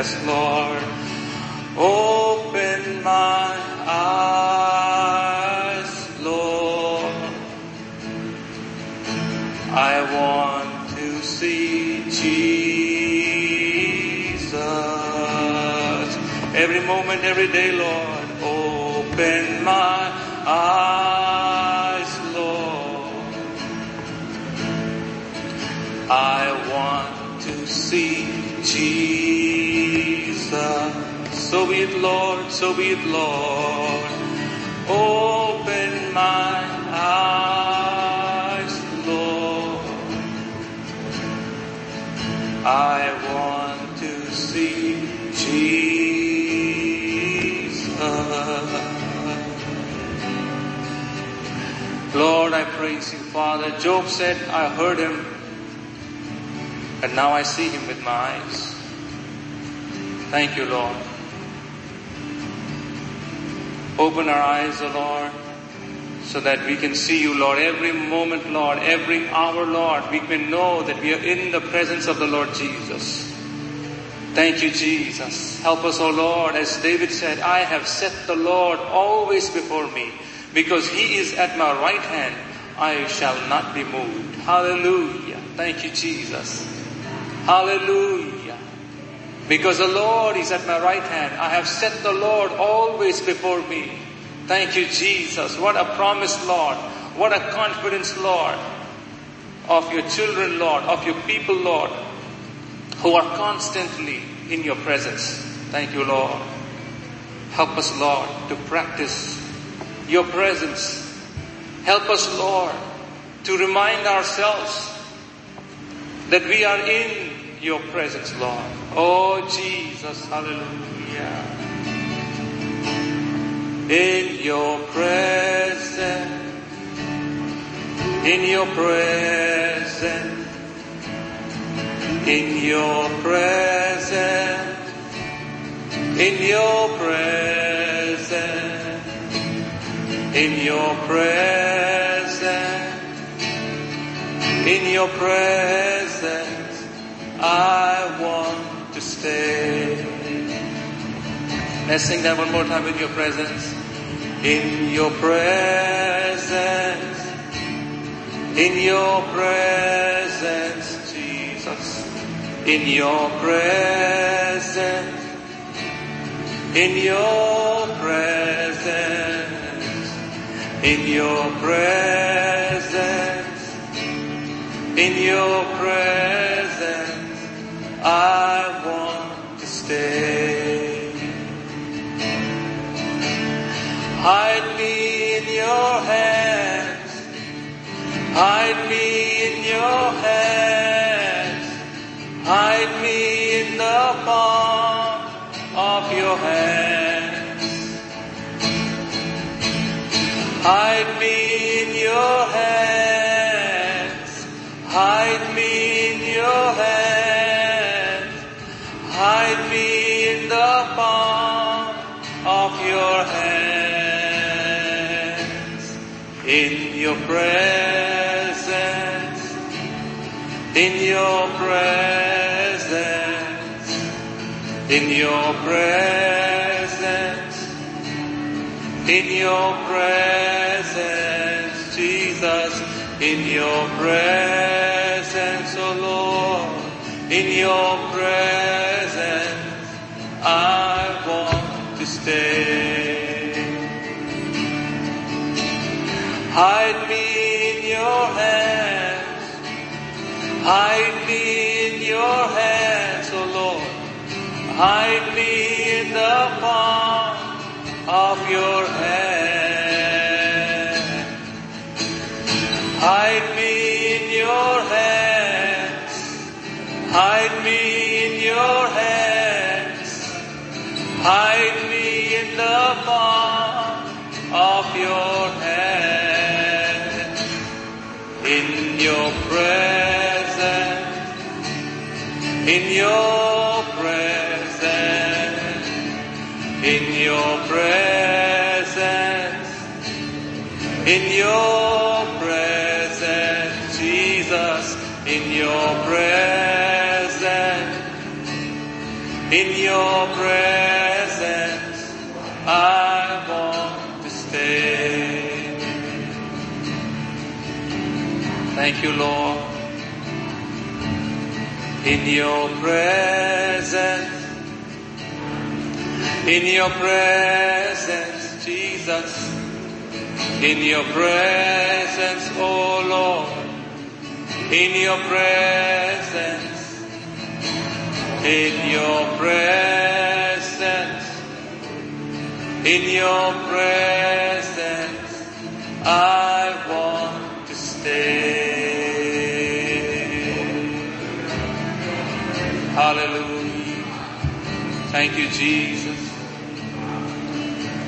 Yes, Lord. Open my eyes, Lord. I want to see Jesus. Every moment, every day, Lord. Open my eyes, Lord. I want to see Jesus. So be it, Lord. So be it, Lord. Open my eyes, Lord. I want to see Jesus. Lord, I praise you, Father. Job said, I heard him, and now I see him with my eyes. Thank you, Lord. Open our eyes, O Lord, so that we can see you, Lord, every moment, Lord, every hour, Lord. We can know that we are in the presence of the Lord Jesus. Thank you, Jesus. Help us, O Lord, as David said, I have set the Lord always before me, because he is at my right hand. I shall not be moved. Hallelujah. Thank you, Jesus. Hallelujah. Because the Lord is at my right hand. I have set the Lord always before me. Thank you, Jesus. What a promise, Lord. What a confidence, Lord, of your children, Lord, of your people, Lord, who are constantly in your presence. Thank you, Lord. Help us, Lord, to practice your presence. Help us, Lord, to remind ourselves that we are in your presence, Lord. Oh, Jesus, hallelujah. In your presence, in your presence, in your presence, in your presence, in your presence, in your presence, I want to stay. Let's sing that one more time in your presence. In your presence, in your presence, Jesus. In your presence, in your presence, in your presence, in your presence, I want to stay. Hide me in your hands. Hide me in your hands. Hide me in the palm of your hands. Hide me in your hands. presence, in your presence, in your presence, in your presence, Jesus, in your presence, O oh Lord, in your presence, I want to stay. Hide Hide me in your hands, O Lord. Hide me in the palm of your hand. Hide me in your hands. Hide me in your hands. Hide me in the palm of your hand. In your presence. In your presence. In your presence. In your presence, Jesus, in your presence, in your presence, I want to stay. Thank you, Lord. In your presence, in your presence, Jesus. In your presence, oh Lord. In your presence. In your presence. In your presence. I want to stay. Hallelujah. Thank you, Jesus.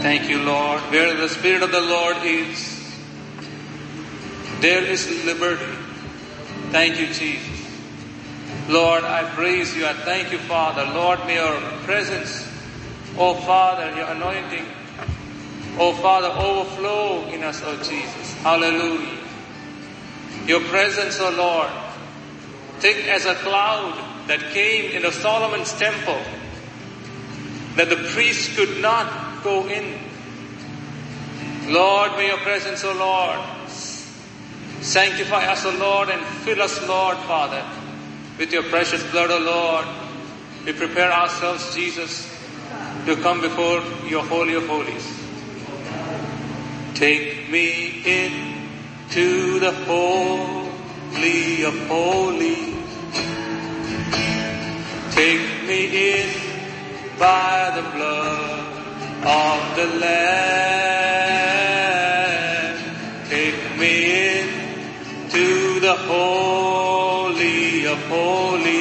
Thank you, Lord. Where the Spirit of the Lord is, there is liberty. Thank you, Jesus. Lord, I praise you. I thank you, Father. Lord, may your presence, oh Father, your anointing, oh Father, overflow in us, oh Jesus. Hallelujah. Your presence, oh Lord, thick as a cloud that came in the Solomon's temple, that the priests could not go in. Lord, may your presence, O Lord, sanctify us, O Lord, and fill us, Lord, Father, with your precious blood, O Lord. We prepare ourselves, Jesus, to come before your holy of holies. Take me in to the holy of holies. Take me in by the blood of the Lamb. Take me in to the holy of holies.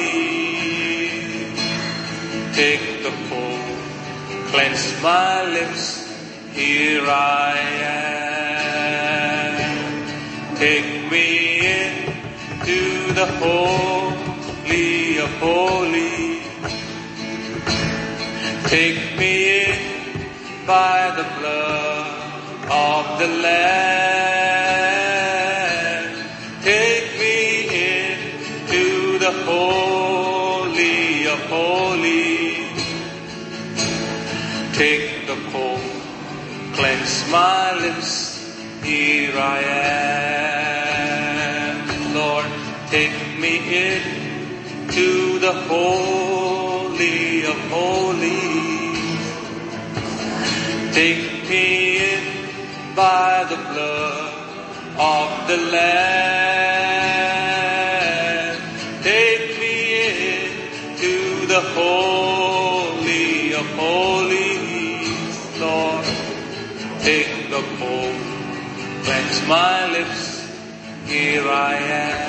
Take the coal, cleanse my lips, here I am. Take me in to the holy of holies. Take me in by the blood of the Lamb. Take me in to the holy of holies. Take the coal, cleanse my lips, here I am. Lord, take me in to the holy of holies. Take me in by the blood of the Lamb. Take me in to the holy of holies, Lord. Take the coal, cleanse my lips, here I am.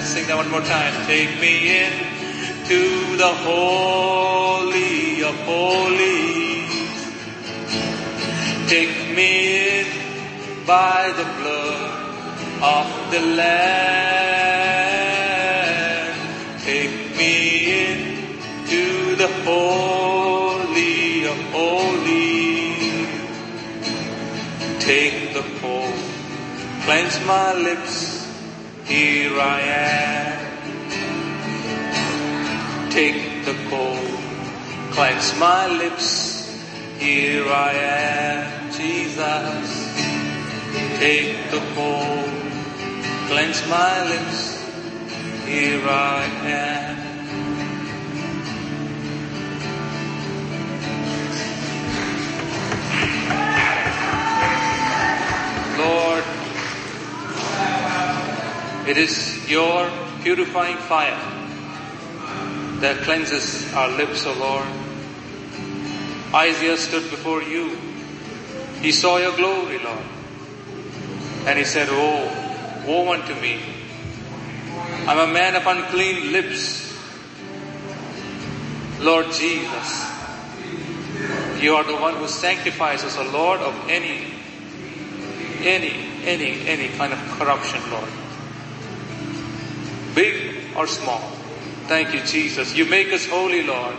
Let's sing that one more time. Take me in to the holy of holies. Take me in by the blood of the Lamb. Take me in to the holy of holies. Take the coal, cleanse my lips, here I am. Take the coal, cleanse my lips, here I am, Jesus. Take the coal, cleanse my lips, here I am. It is your purifying fire that cleanses our lips, O Lord. Isaiah stood before you. He saw your glory, Lord. And he said, Oh, woe unto me. I'm a man of unclean lips. Lord Jesus, you are the one who sanctifies us, O Lord, of any, any, any, any kind of corruption, Lord. Big or small. Thank you, Jesus. You make us holy, Lord,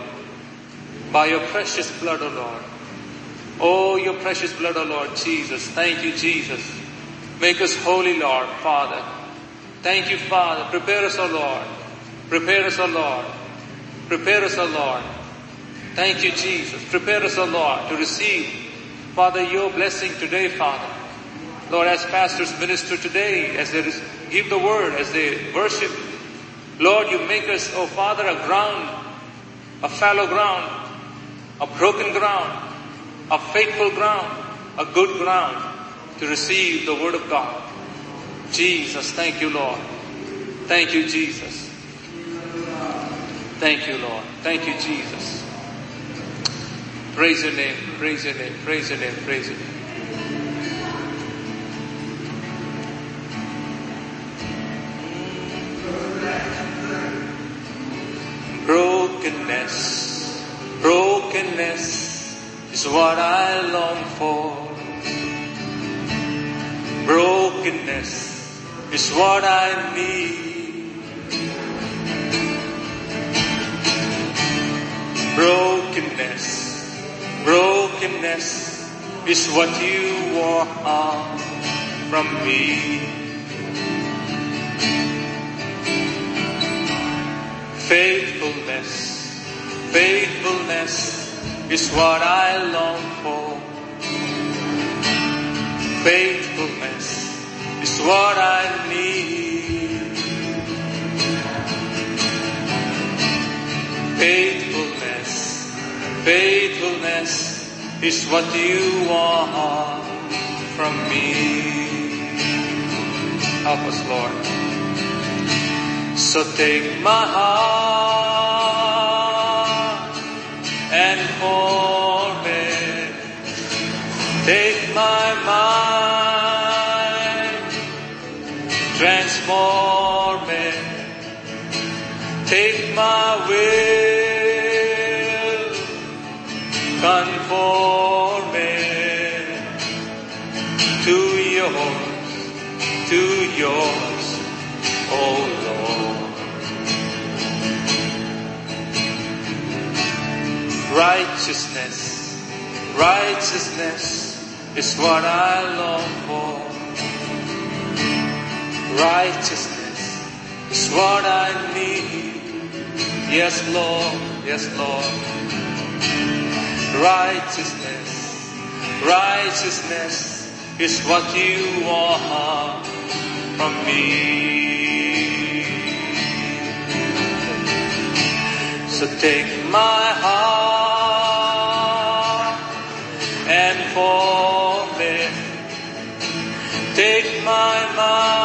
by your precious blood, O Lord. Oh, your precious blood, O Lord Jesus. Thank you, Jesus. Make us holy, Lord, Father. Thank you, Father. Prepare us, O Lord. Prepare us, O Lord. Prepare us, O Lord. Thank you, Jesus. Prepare us, O Lord, to receive, Father, your blessing today, Father. Lord, as pastors minister today, as they give the word, as they worship, Lord, you make us, oh Father, a ground, a fallow ground, a broken ground, a faithful ground, a good ground to receive the word of God. Jesus, thank you, Lord. Thank you, Jesus. Thank you, Lord. Thank you, Jesus. Praise your name, praise your name, praise your name, praise your name. Brokenness, brokenness is what I long for. Brokenness is what I need. Brokenness, brokenness is what you want from me. Faithfulness, faithfulness is what I long for. Faithfulness is what I need. Faithfulness, faithfulness is what you want from me. Help us, Lord. So take my heart and form it. Take my mind, transform it. Take my will, conform it to yours, to yours, oh Righteousness, righteousness is what I long for. Righteousness is what I need. Yes, Lord, yes, Lord. Righteousness, righteousness is what you want from me. So take my heart Take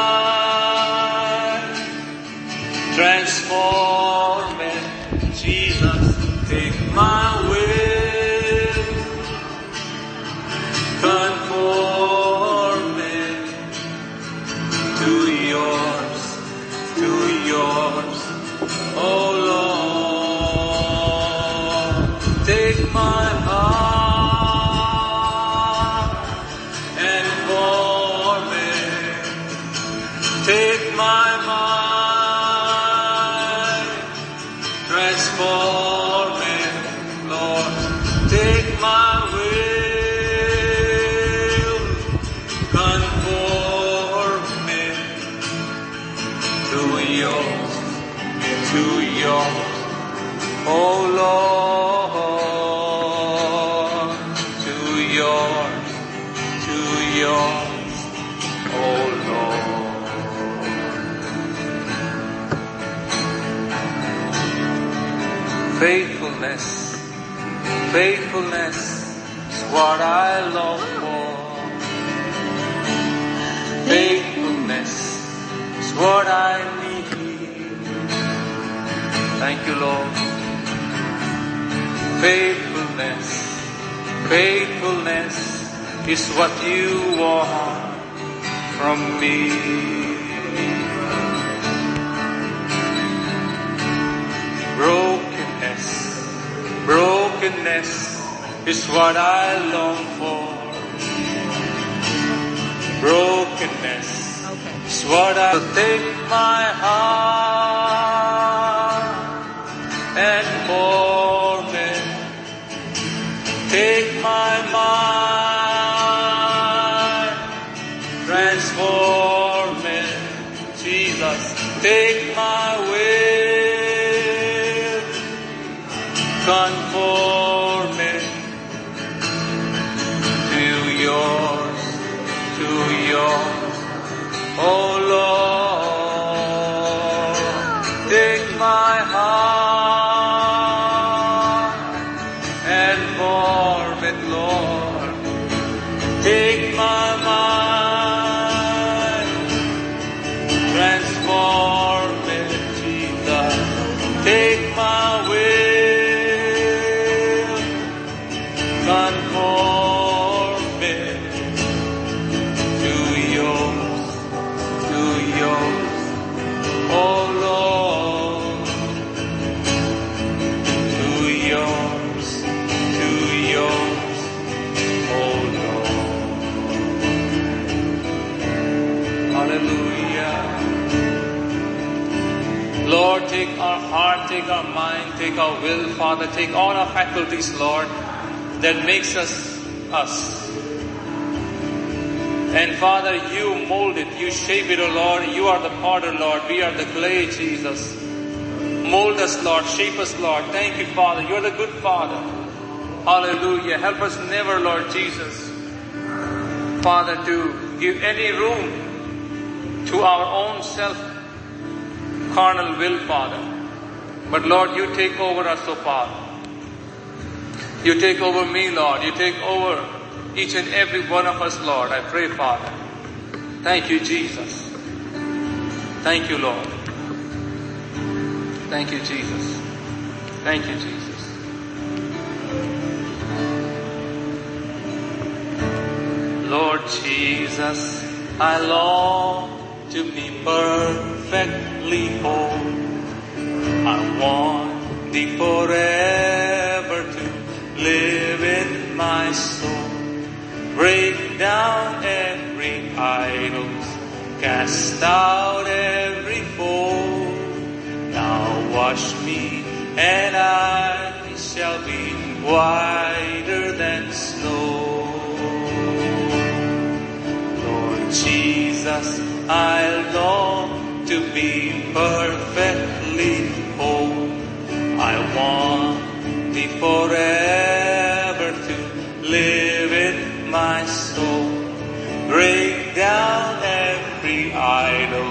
faithfulness is what I long for. Faithfulness is what I need. Thank you, Lord. Faithfulness, faithfulness is what you want from me. Brokenness, brokenness is what I long for. Brokenness okay. is what I take my heart and form it. Take my mind, transform it. Jesus, take my will, conform Oh Lord, take our will, Father, take all our faculties, Lord, that makes us us. And Father, you mold it, you shape it, O Lord. You are the potter, Lord. We are the clay, Jesus. Mold us, Lord. Shape us, Lord. Thank you, Father. You're the good Father. Hallelujah. Help us never, Lord Jesus, Father, to give any room to our own self carnal will, Father. But Lord, you take over us, O Father. You take over me, Lord. You take over each and every one of us, Lord. I pray, Father. Thank you, Jesus. Thank you, Lord. Thank you, Jesus. Thank you, Jesus. Lord Jesus, I long to be perfectly whole. I want thee forever to live in my soul. Break down every idol, cast out every foe. Now wash me and I shall be whiter than snow. Lord Jesus, I long to be perfectly whole. I want thee forever to live in my soul. Break down every idol,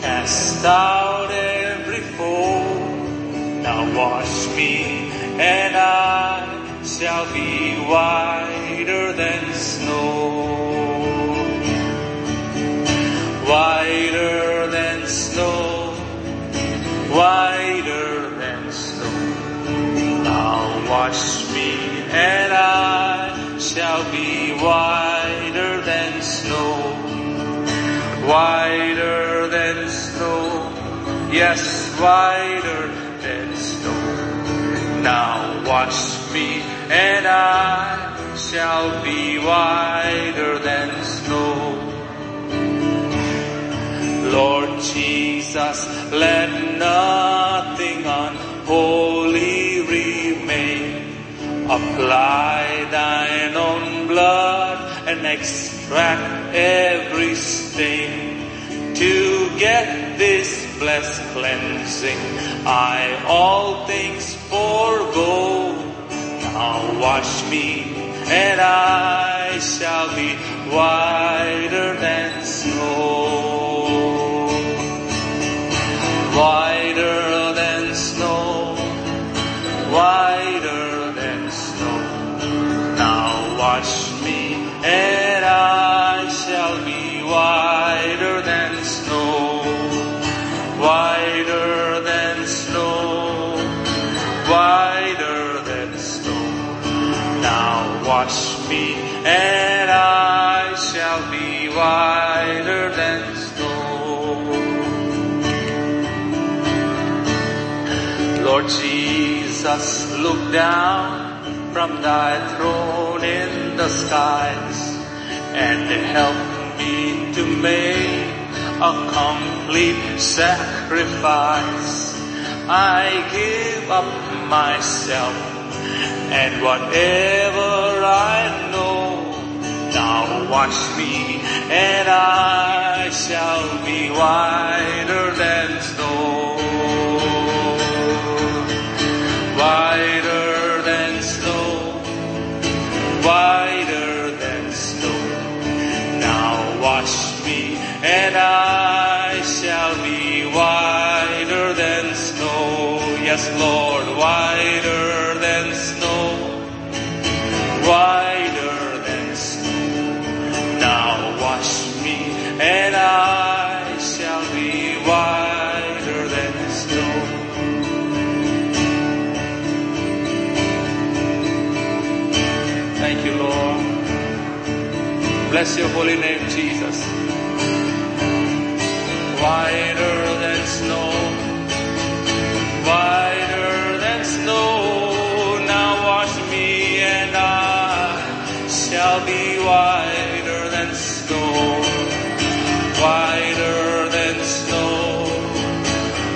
cast out every foe. Now wash me and I shall be whiter than snow whiter than snow, whiter wash me and I shall be whiter than snow, whiter than snow, yes, whiter than snow. Now wash me and I shall be whiter than snow. Lord Jesus, let nothing unholy. Apply thine own blood and extract every stain. To get this blessed cleansing, I all things forego. Now wash me and I shall be whiter than snow whiter and I shall be whiter than snow, whiter than snow, whiter than snow. Now wash me, and I shall be whiter than snow. Lord Jesus, look down from thy throne in the skies and help me to make a complete sacrifice. I give up myself and whatever I know. Now wash me and I shall be whiter than snow. Whiter than snow. Now wash me and I shall be whiter than snow. Yes, Lord, whiter than snow. Whiter than snow. Now wash me and I Bless your holy name, Jesus. Whiter than snow, whiter than snow. Now wash me and I shall be whiter than snow. Whiter than snow,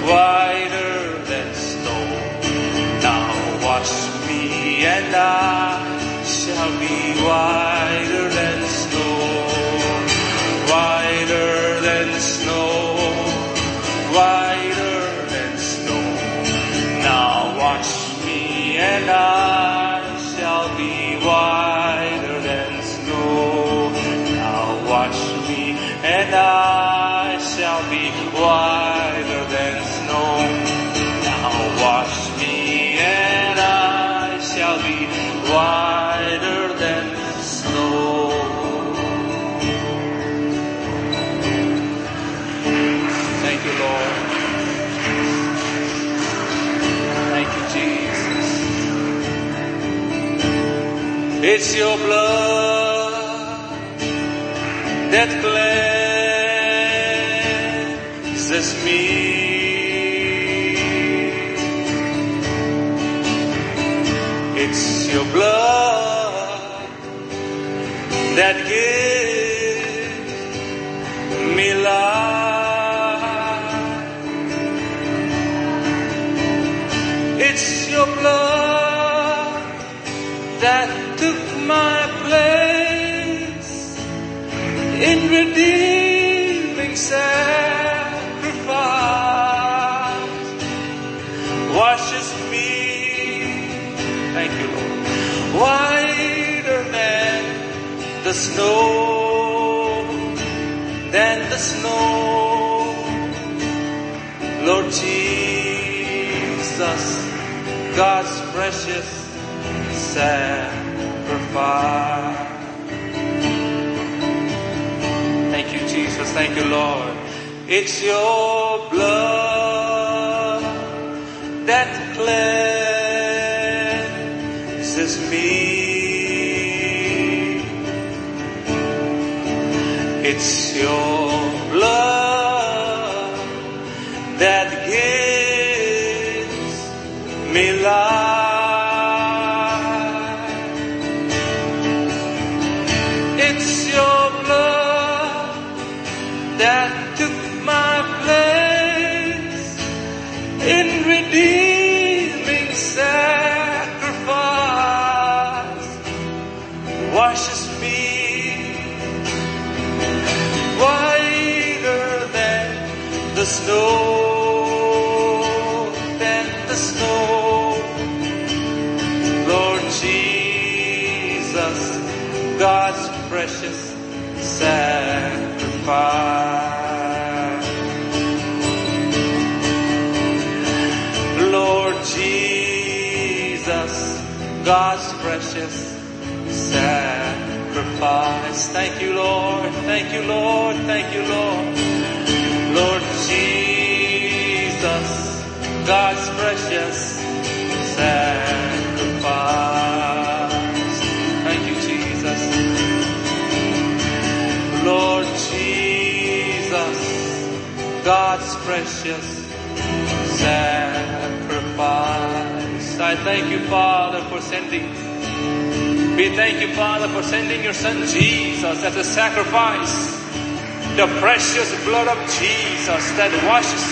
whiter than snow. Now wash me and I shall be whiter and I shall be whiter than snow. Now wash me and I shall be whiter It's your blood that cleanses snow, than the snow. Lord Jesus, God's precious sacrifice. Thank you, Jesus. Thank you, Lord. It's your blood that cleanses It's Thank you, Lord. Thank you, Lord. Thank you, Lord. Lord Jesus, God's precious sacrifice. Thank you, Jesus. Lord Jesus, God's precious sacrifice. I thank you, Father, for sending we thank you, Father, for sending your Son Jesus as a sacrifice. The precious blood of Jesus that washes,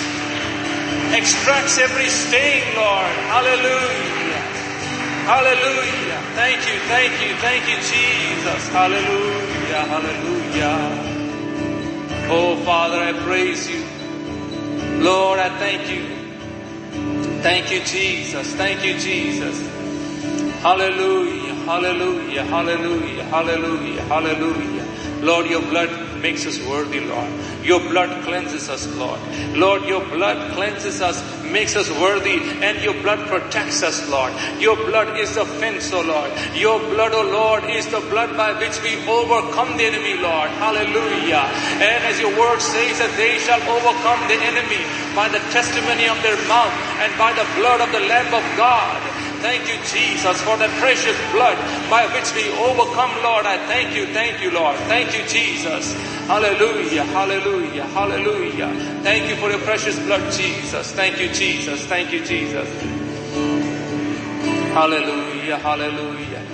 extracts every stain, Lord. Hallelujah. Hallelujah. Thank you, thank you, thank you, Jesus. Hallelujah, hallelujah. Oh, Father, I praise you. Lord, I thank you. Thank you, Jesus. Thank you, Jesus. Hallelujah, hallelujah, hallelujah, hallelujah, hallelujah. Lord, your blood makes us worthy, Lord. Your blood cleanses us, Lord. Lord, your blood cleanses us, makes us worthy, and your blood protects us, Lord. Your blood is the fence, O Lord. Your blood, O Lord, is the blood by which we overcome the enemy, Lord. Hallelujah. And as your word says that they shall overcome the enemy by the testimony of their mouth and by the blood of the Lamb of God. Thank you, Jesus, for that precious blood by which we overcome, Lord. I thank you, thank you, Lord. Thank you, Jesus. Hallelujah, hallelujah, hallelujah. Thank you for your precious blood, Jesus. Thank you, Jesus. Thank you, Jesus. Hallelujah, hallelujah.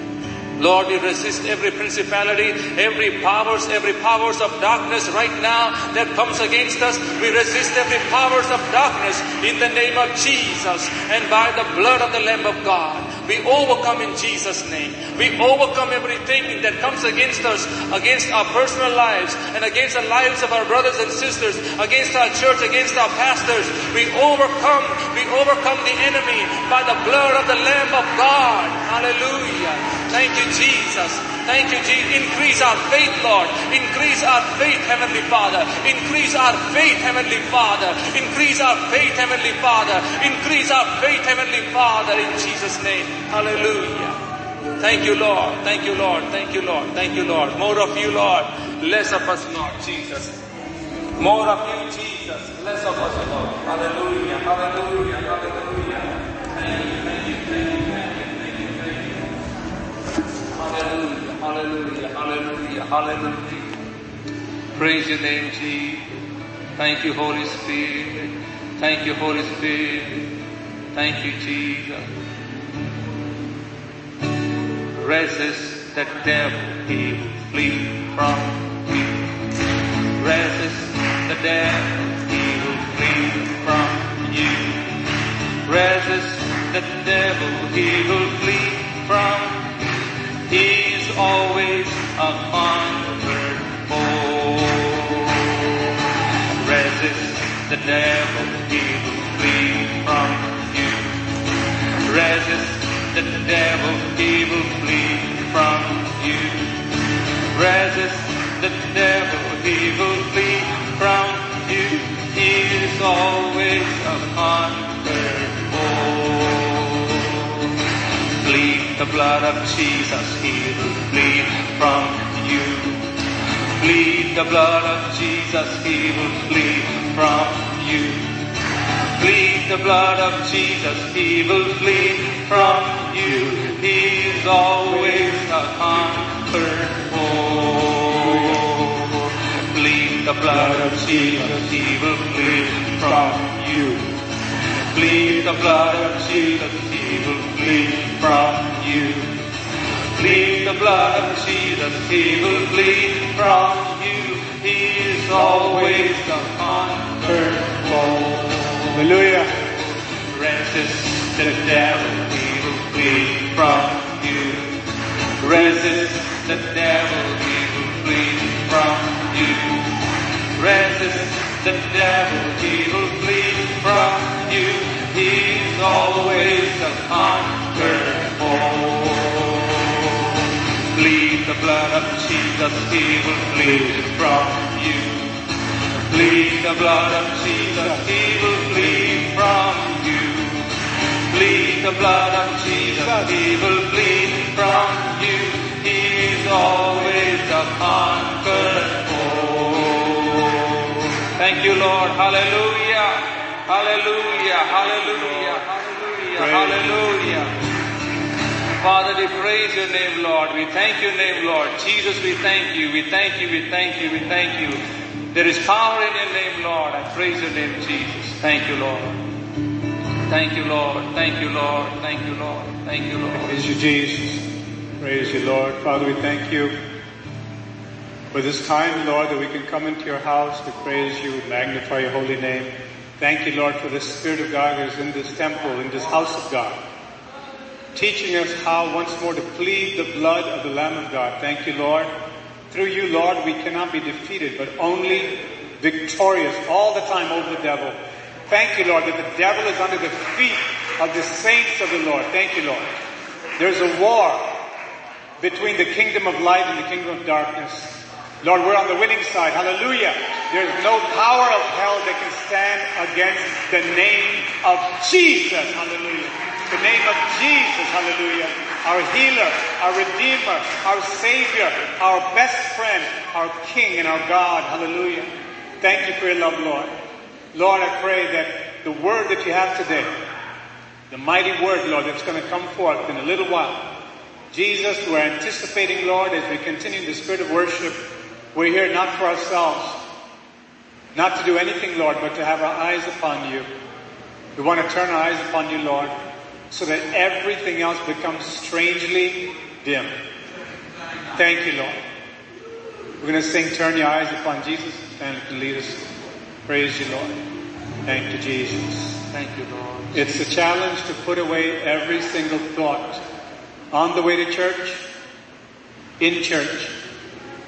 Lord, we resist every principality, every powers, every powers of darkness right now that comes against us. We resist every powers of darkness in the name of Jesus and by the blood of the Lamb of God. We overcome in Jesus' name. We overcome everything that comes against us, against our personal lives, and against the lives of our brothers and sisters, against our church, against our pastors. We overcome, we overcome the enemy by the blood of the Lamb of God. Hallelujah. Thank you, Jesus. Thank you, Jesus. Increase our faith, Lord. Increase our faith, Heavenly Father. Increase our faith, Heavenly Father. Increase our faith, Heavenly Father. Increase our faith, Heavenly Father, in Jesus' name. Hallelujah. Thank you, Lord. Thank you, Lord. Thank you, Lord. Thank you, Lord. More of you, Lord. Less of us, Lord Jesus. More of you, Jesus. Less of us, Lord. Hallelujah. Hallelujah. Hallelujah. Hallelujah. Hallelujah. Hallelujah. Hallelujah. Praise your name, Jesus. Thank you, Holy Spirit. Thank you, Holy Spirit. Thank you, Jesus. Resist the devil, he will flee from you. Resist the devil, he will flee from you. Resist the devil, he will flee from He's always a conquered foe. Resist the devil, he will flee from you. Resist the devil, he will flee from you. Resist the devil, he will flee from you. He is always a conquered foe. Plead the blood of Jesus, he will flee from you. Plead the blood of Jesus, he will flee from you. Plead the blood of Jesus, he will flee from you. He is always a conquered foe. Plead the blood of Jesus, he will flee from you. Plead the blood of Jesus, he will flee from you. Plead the blood of Jesus, he will flee from you. He is always a conquered foe. Hallelujah. Resist the devil, he will flee from you. Resist the devil, he will flee from you. Resist the devil, he will flee from you. He's always a conquered foe. Plead the blood of Jesus, he will flee from you. Plead the blood of Jesus, he will flee from you. Bleed the blood of Jesus, he will flee from you. He is always a conquered foe. Thank you, Lord. Hallelujah. Hallelujah. Hallelujah. Hallelujah. Hallelujah. Father, we praise your name, Lord. We thank your name, Lord. Jesus, we thank you. We thank you. We thank you. We thank you. There is power in your name, Lord. I praise your name, Jesus. Thank you, Lord. Thank you, Lord. Thank you, Lord. Thank you, Lord. Thank you, Lord. Praise you, Jesus. Praise you, Lord. Father, we thank you for this time, Lord, that we can come into your house to praise you, magnify your holy name. Thank you, Lord, for the Spirit of God that is in this temple, in this house of God, teaching us how once more to plead the blood of the Lamb of God. Thank you, Lord. Through you, Lord, we cannot be defeated, but only victorious all the time over the devil. Thank you, Lord, that the devil is under the feet of the saints of the Lord. Thank you, Lord. There's a war between the kingdom of light and the kingdom of darkness. Lord, we're on the winning side. Hallelujah. There's no power of hell that can stand against the name of Jesus. Hallelujah. The name of Jesus. Hallelujah. Our healer, our redeemer, our savior, our best friend, our king and our God. Hallelujah. Thank you for your love, Lord. Lord, I pray that the word that you have today, the mighty word, Lord, that's going to come forth in a little while. Jesus, we're anticipating, Lord, as we continue the spirit of worship, we're here not for ourselves, not to do anything, Lord, but to have our eyes upon you. We want to turn our eyes upon you, Lord, so that everything else becomes strangely dim. Thank you, Lord. We're going to sing Turn Your Eyes Upon Jesus and can lead us. Praise you, Lord. Thank you, Jesus. Thank you, Lord. It's a challenge to put away every single thought on the way to church, in church,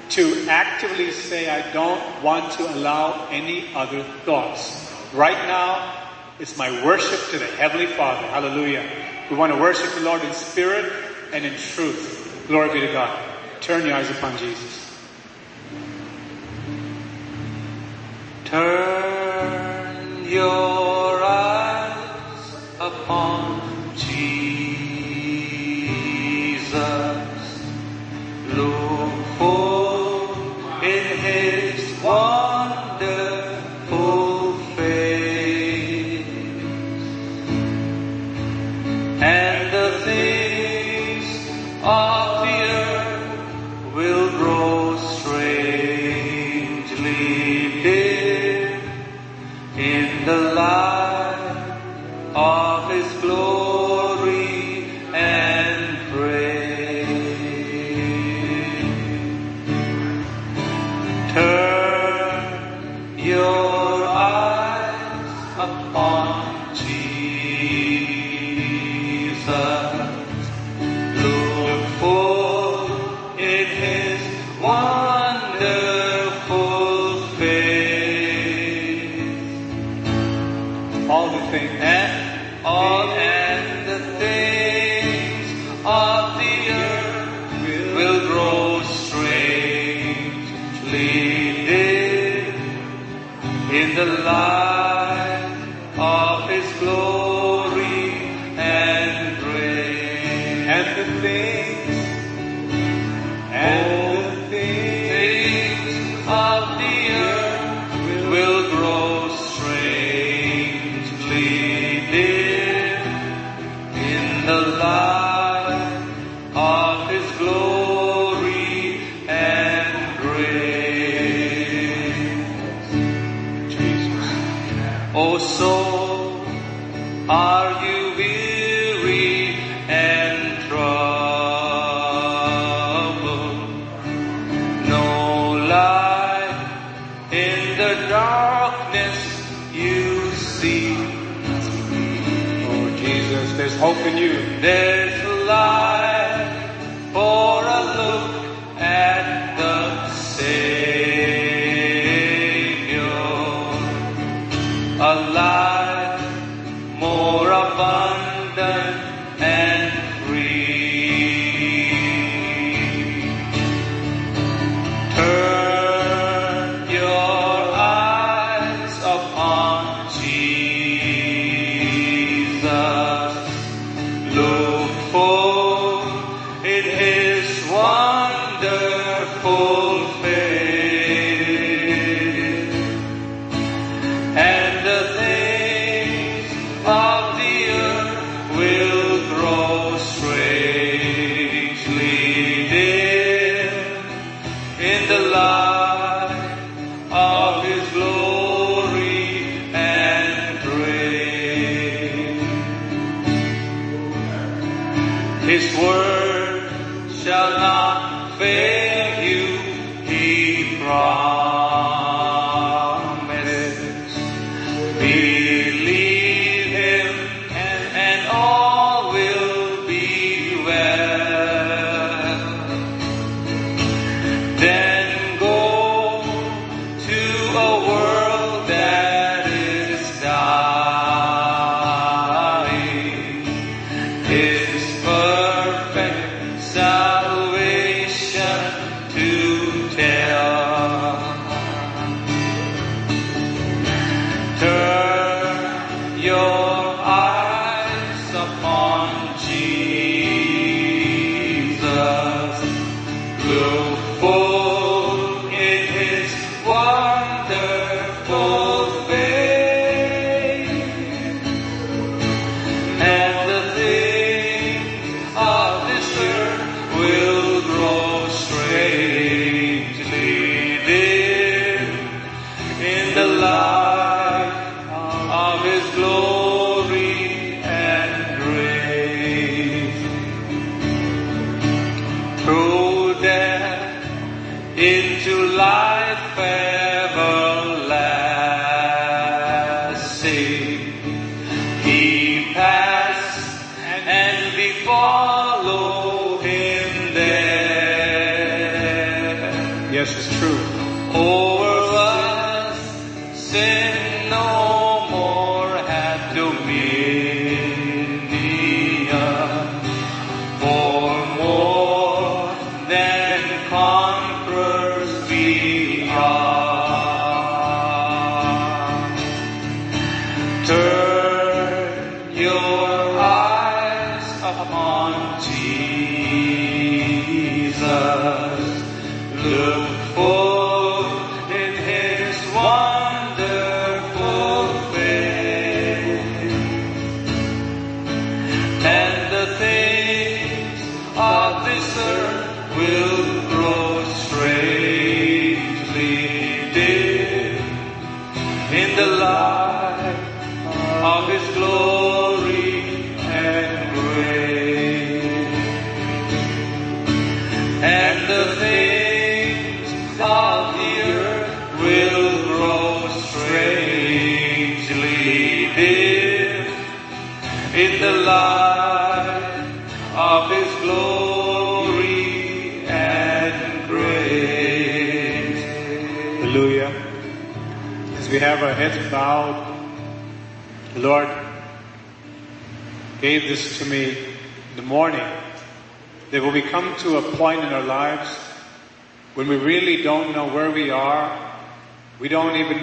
to actively say, I don't want to allow any other thoughts. Right now, it's my worship to the Heavenly Father. Hallelujah. We want to worship the Lord in spirit and in truth. Glory be to God. Turn your eyes upon Jesus. Turn your eyes upon Jesus. Look for in His wonderful the darkness you see. Oh, Jesus, there's hope in you. There's light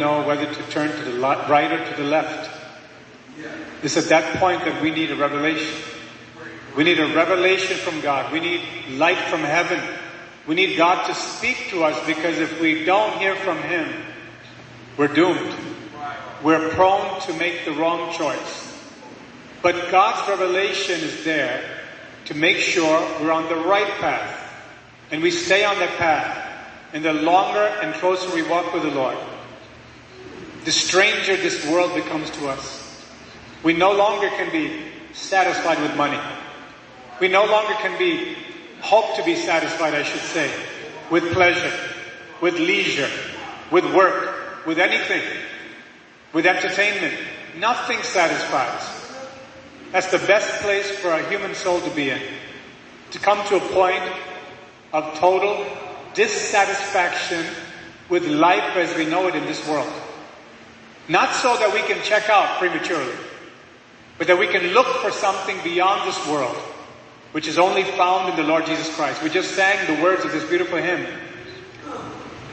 know whether to turn to the right or to the left. It's at that point that we need a revelation. We need a revelation from God. We need light from heaven. We need God to speak to us because if we don't hear from Him, we're doomed. We're prone to make the wrong choice. But God's revelation is there to make sure we're on the right path. And we stay on that path. And the longer and closer we walk with the Lord, the stranger this world becomes to us. We no longer can be satisfied with money. We no longer can be, hope to be satisfied, I should say, with pleasure, with leisure, with work, with anything, with entertainment. Nothing satisfies. That's the best place for a human soul to be in. To come to a point of total dissatisfaction with life as we know it in this world. Not so that we can check out prematurely, but that we can look for something beyond this world, which is only found in the Lord Jesus Christ. We just sang the words of this beautiful hymn.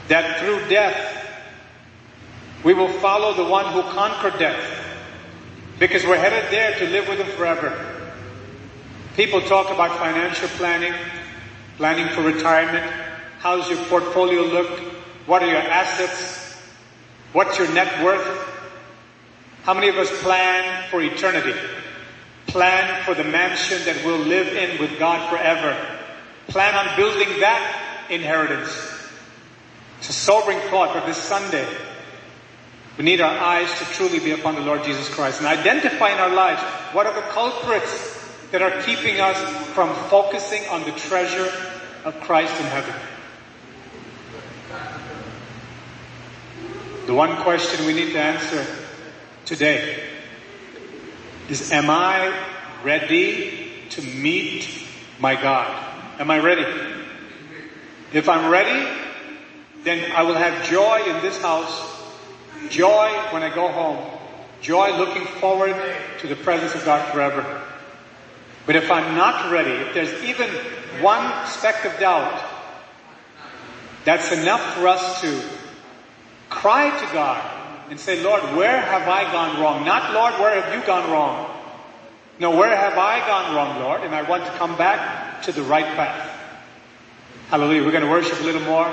That through death, we will follow the one who conquered death. Because we're headed there to live with him forever. People talk about financial planning, planning for retirement. How's your portfolio look? What are your assets? What's your net worth? How many of us plan for eternity? Plan for the mansion that we'll live in with God forever. Plan on building that inheritance. It's a sobering thought for this Sunday. We need our eyes to truly be upon the Lord Jesus Christ and identify in our lives what are the culprits that are keeping us from focusing on the treasure of Christ in heaven. The one question we need to answer today is Am I ready to meet my God? Am I ready? If I'm ready, then I will have joy in this house, joy when I go home, joy looking forward to the presence of God forever. But if I'm not ready, if there's even one speck of doubt, that's enough for us to Cry to God and say, Lord, where have I gone wrong? Not, Lord, where have you gone wrong? No, where have I gone wrong, Lord? And I want to come back to the right path. Hallelujah. We're going to worship a little more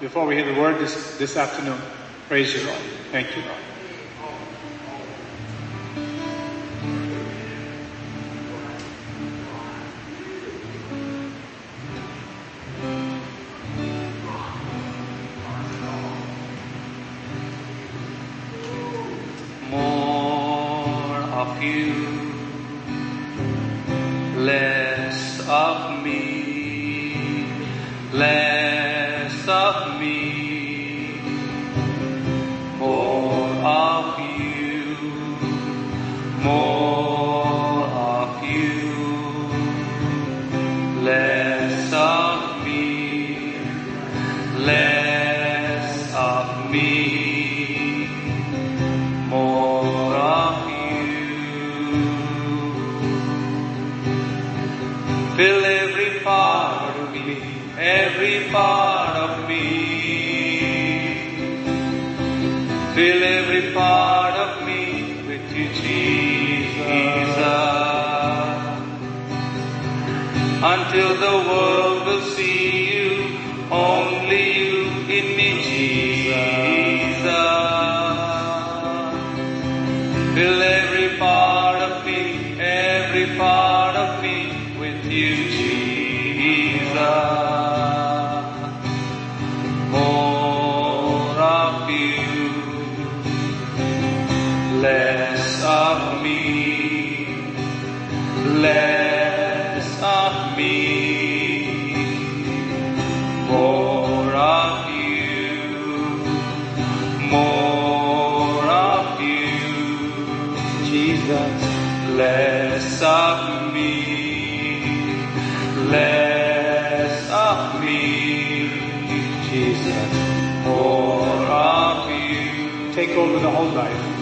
before we hear the word this, this afternoon. Praise you, Lord. Thank you, Lord. the whole life.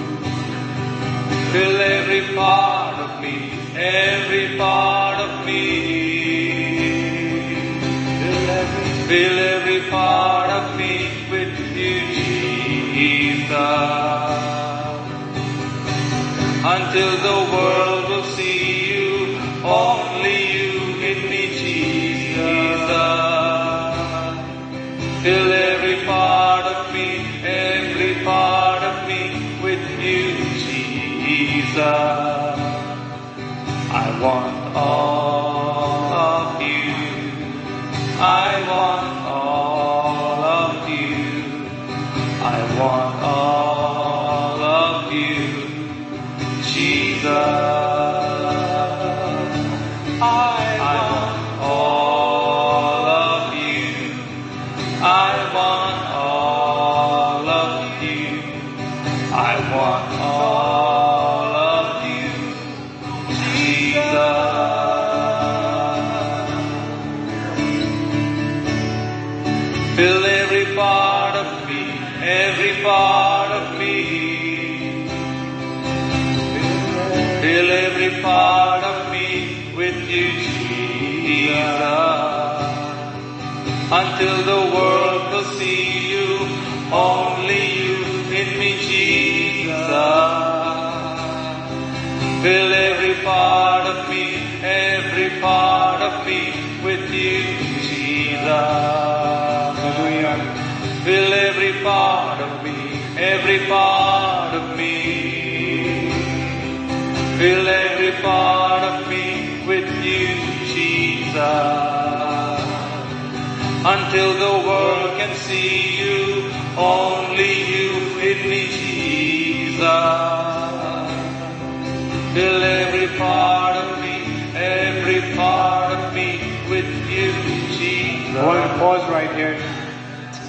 Pause right here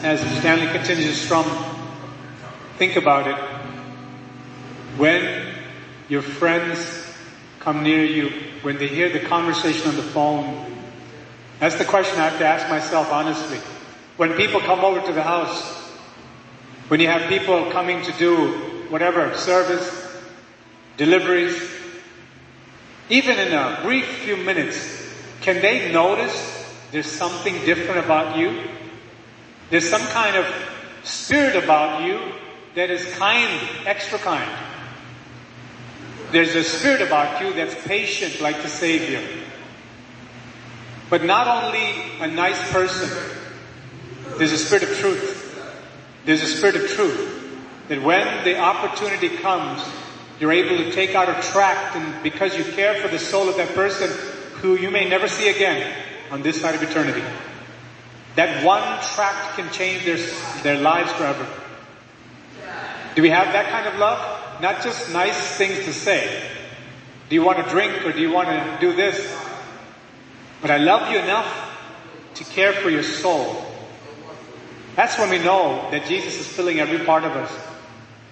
as Stanley continues to strum. Think about it. When your friends come near you, when they hear the conversation on the phone, that's the question I have to ask myself honestly. When people come over to the house, when you have people coming to do whatever, service, deliveries, even in a brief few minutes, can they notice there's something different about you? There's some kind of spirit about you that is kind, extra kind. There's a spirit about you that's patient like the Savior. But not only a nice person, there's a spirit of truth. There's a spirit of truth. That when the opportunity comes, you're able to take out a tract and because you care for the soul of that person who you may never see again on this side of eternity. That one tract can change their, their lives forever. Do we have that kind of love? Not just nice things to say. Do you want to drink or do you want to do this? But I love you enough to care for your soul. That's when we know that Jesus is filling every part of us.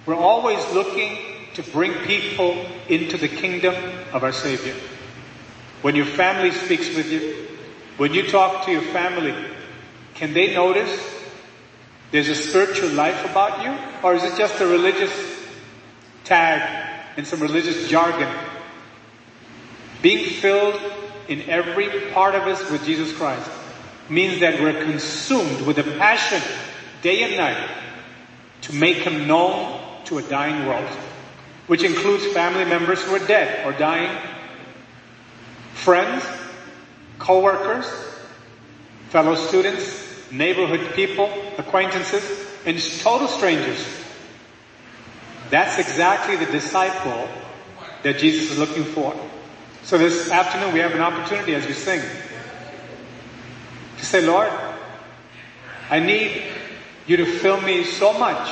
We're always looking to bring people into the kingdom of our Savior. When your family speaks with you, when you talk to your family, can they notice there's a spiritual life about you? Or is it just a religious tag and some religious jargon? Being filled in every part of us with Jesus Christ means that we're consumed with a passion day and night to make Him known to a dying world, which includes family members who are dead or dying, friends, co-workers, fellow students, neighborhood people, acquaintances, and total strangers. That's exactly the disciple that Jesus is looking for. So this afternoon we have an opportunity as we sing to say, Lord, I need you to fill me so much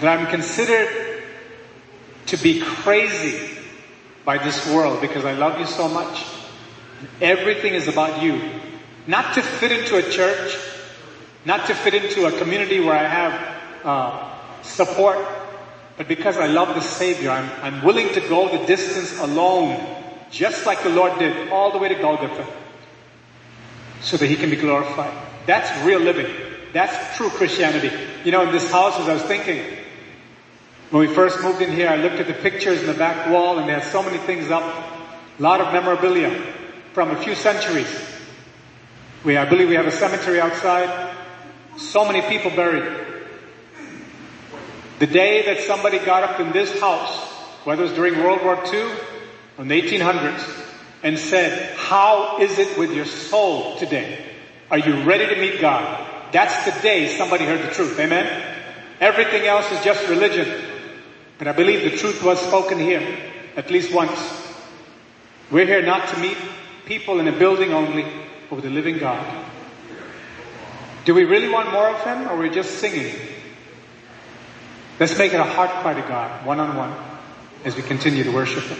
that I'm considered to be crazy by this world because I love you so much. Everything is about you. Not to fit into a church, not to fit into a community where I have uh, support, but because I love the Savior, I'm, I'm willing to go the distance alone, just like the Lord did, all the way to Golgotha so that he can be glorified. That's real living. That's true Christianity. You know, in this house, as I was thinking, when we first moved in here, I looked at the pictures in the back wall and there are so many things up. A lot of memorabilia from a few centuries. We, I believe we have a cemetery outside. So many people buried. The day that somebody got up in this house, whether it was during World War II or the 1800s, and said, how is it with your soul today? Are you ready to meet God? That's the day somebody heard the truth. Amen? Everything else is just religion. But I believe the truth was spoken here at least once. We're here not to meet people in a building only, with the living God. Do we really want more of Him or are we just singing? Let's make it a heart cry to God, one on one, as we continue to worship Him.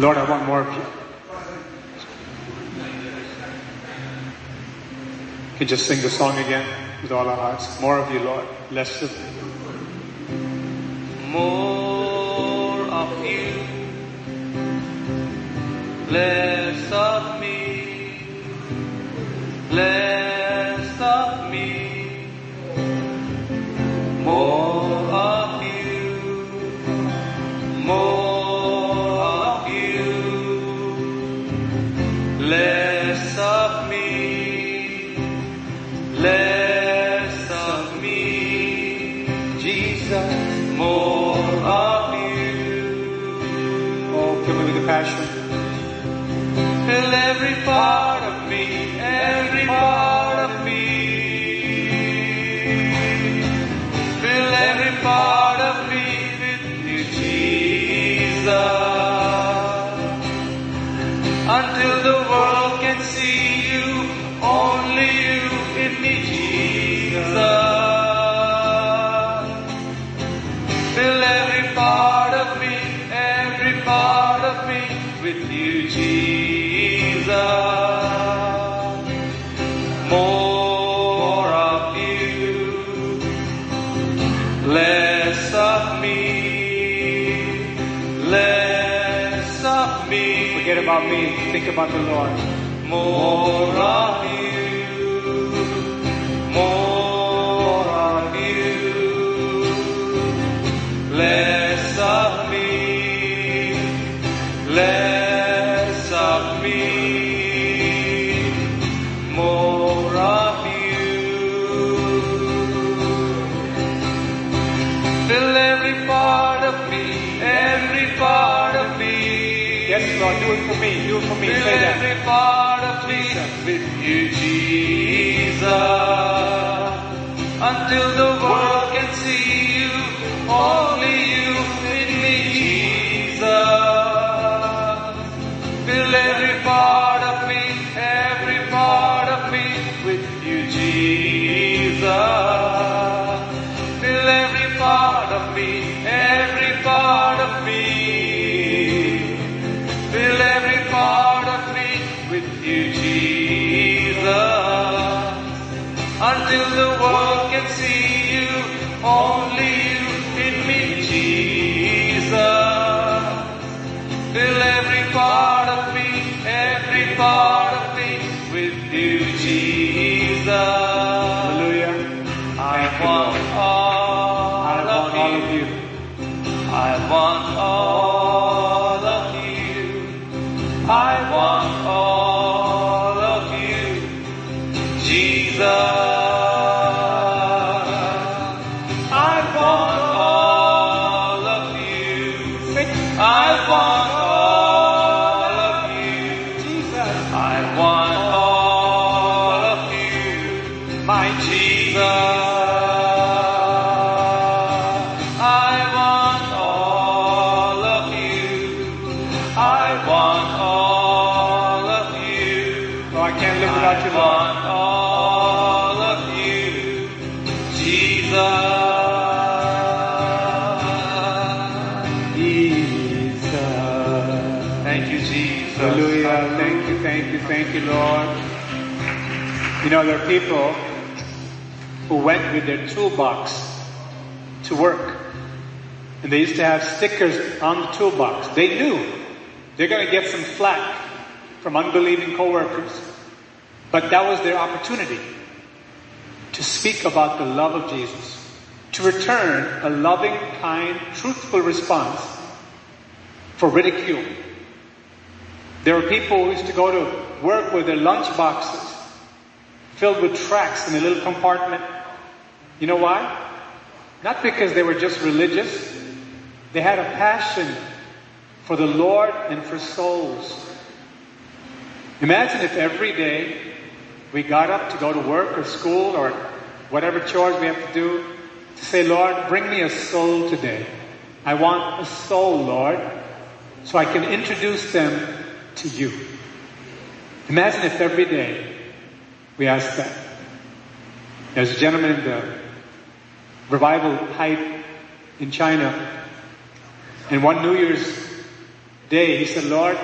Lord, I want more of you. You can just sing the song again with all our hearts. More of you, Lord. Less of me. More of you, less of me, less of me, more of you, more of you, less of me, less of me, Jesus, more of you. Oh, fill me with the passion. Fill every part of me, every part think about the Lord. More of you, more Until the know, there are people who went with their toolbox to work. And they used to have stickers on the toolbox. They knew they're going to get some flack from unbelieving coworkers. But that was their opportunity to speak about the love of Jesus, to return a loving, kind, truthful response for ridicule. There were people who used to go to work with their lunch boxes filled with tracts in a little compartment. You know why? Not because they were just religious. They had a passion for the Lord and for souls. Imagine if every day we got up to go to work or school or whatever chores we have to do to say, Lord, bring me a soul today. I want a soul, Lord, so I can introduce them to you. Imagine if every day we ask that. There's a gentleman in the revival hype in China, and one New Year's day he said, Lord,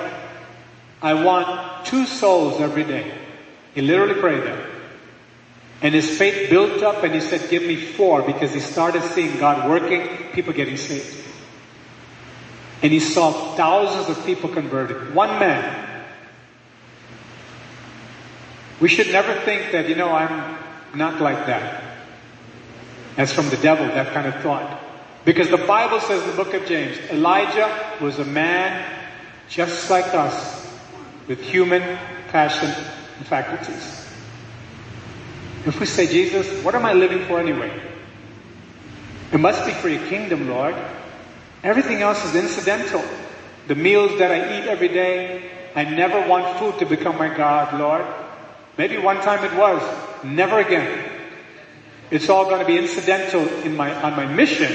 I want two souls every day. He literally prayed that. And his faith built up and he said, give me four because he started seeing God working, people getting saved. And he saw thousands of people converted. One man. We should never think that, you know, I'm not like that. That's from the devil, that kind of thought. Because the Bible says in the book of James, Elijah was a man just like us with human passion and faculties. If we say, Jesus, what am I living for anyway? It must be for your kingdom, Lord. Everything else is incidental. The meals that I eat every day, I never want food to become my God, Lord. Maybe one time it was. Never again. It's all going to be incidental in my, on my mission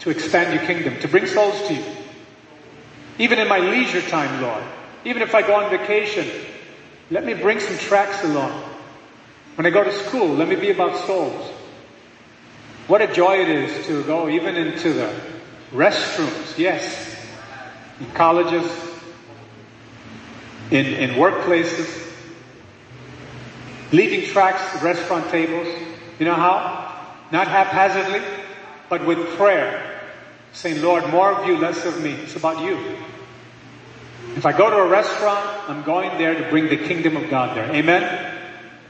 to expand your kingdom, to bring souls to you. Even in my leisure time, Lord. Even if I go on vacation, let me bring some tracts along. When I go to school, let me be about souls. What a joy it is to go even into the restrooms, yes, in colleges, in, in workplaces, leaving tracts at restaurant tables. You know how? Not haphazardly, but with prayer. Saying, Lord, more of you, less of me. It's about you. If I go to a restaurant, I'm going there to bring the kingdom of God there. Amen?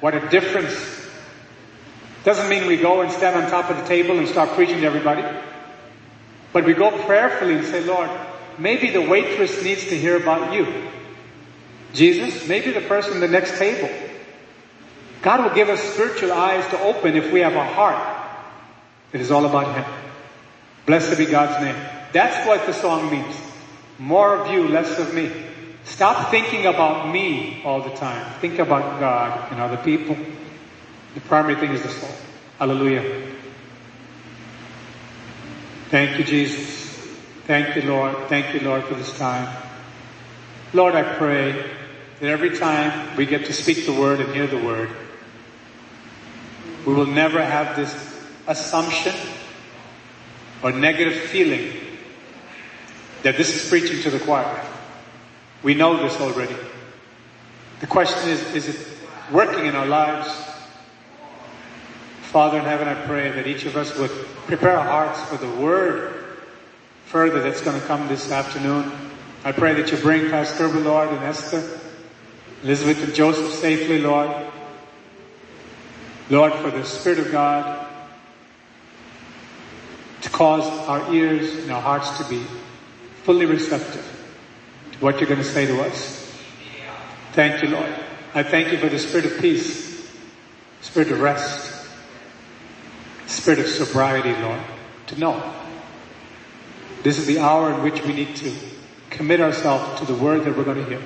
What a difference. Doesn't mean we go and stand on top of the table and start preaching to everybody. But we go prayerfully and say, Lord, maybe the waitress needs to hear about you. Jesus, maybe the person in the next table. God will give us spiritual eyes to open if we have a heart It is all about Him. Blessed be God's name. That's what the song means. More of you, less of me. Stop thinking about me all the time. Think about God and other people. The primary thing is the soul. Hallelujah. Thank you, Jesus. Thank you, Lord. Thank you, Lord, for this time. Lord, I pray that every time we get to speak the word and hear the word, we will never have this assumption or negative feeling that this is preaching to the choir. We know this already. The question is, is it working in our lives? Father in heaven, I pray that each of us would prepare our hearts for the word further that's going to come this afternoon. I pray that you bring Pastor Lord and Esther, Elizabeth and Joseph safely, Lord. Lord, for the Spirit of God to cause our ears and our hearts to be fully receptive to what you're going to say to us. Thank you, Lord. I thank you for the spirit of peace, spirit of rest, spirit of sobriety, Lord, to know. This is the hour in which we need to commit ourselves to the word that we're going to hear.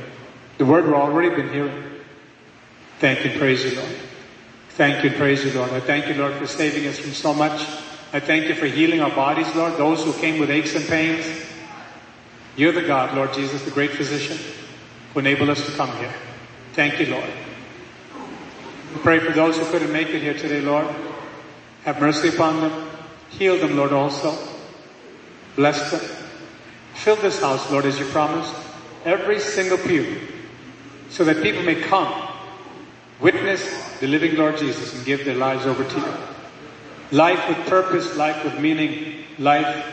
The word we've already been hearing. Thank you praise you, Lord. Thank you praise you, Lord. I thank you, Lord, for saving us from so much. I thank you for healing our bodies, Lord, those who came with aches and pains. You're the God, Lord Jesus, the great physician, who enabled us to come here. Thank you, Lord. We pray for those who couldn't make it here today, Lord. Have mercy upon them. Heal them, Lord, also. Bless them. Fill this house, Lord, as you promised. Every single pew. So that people may come, witness the living Lord Jesus and give their lives over to you. Life with purpose, life with meaning, life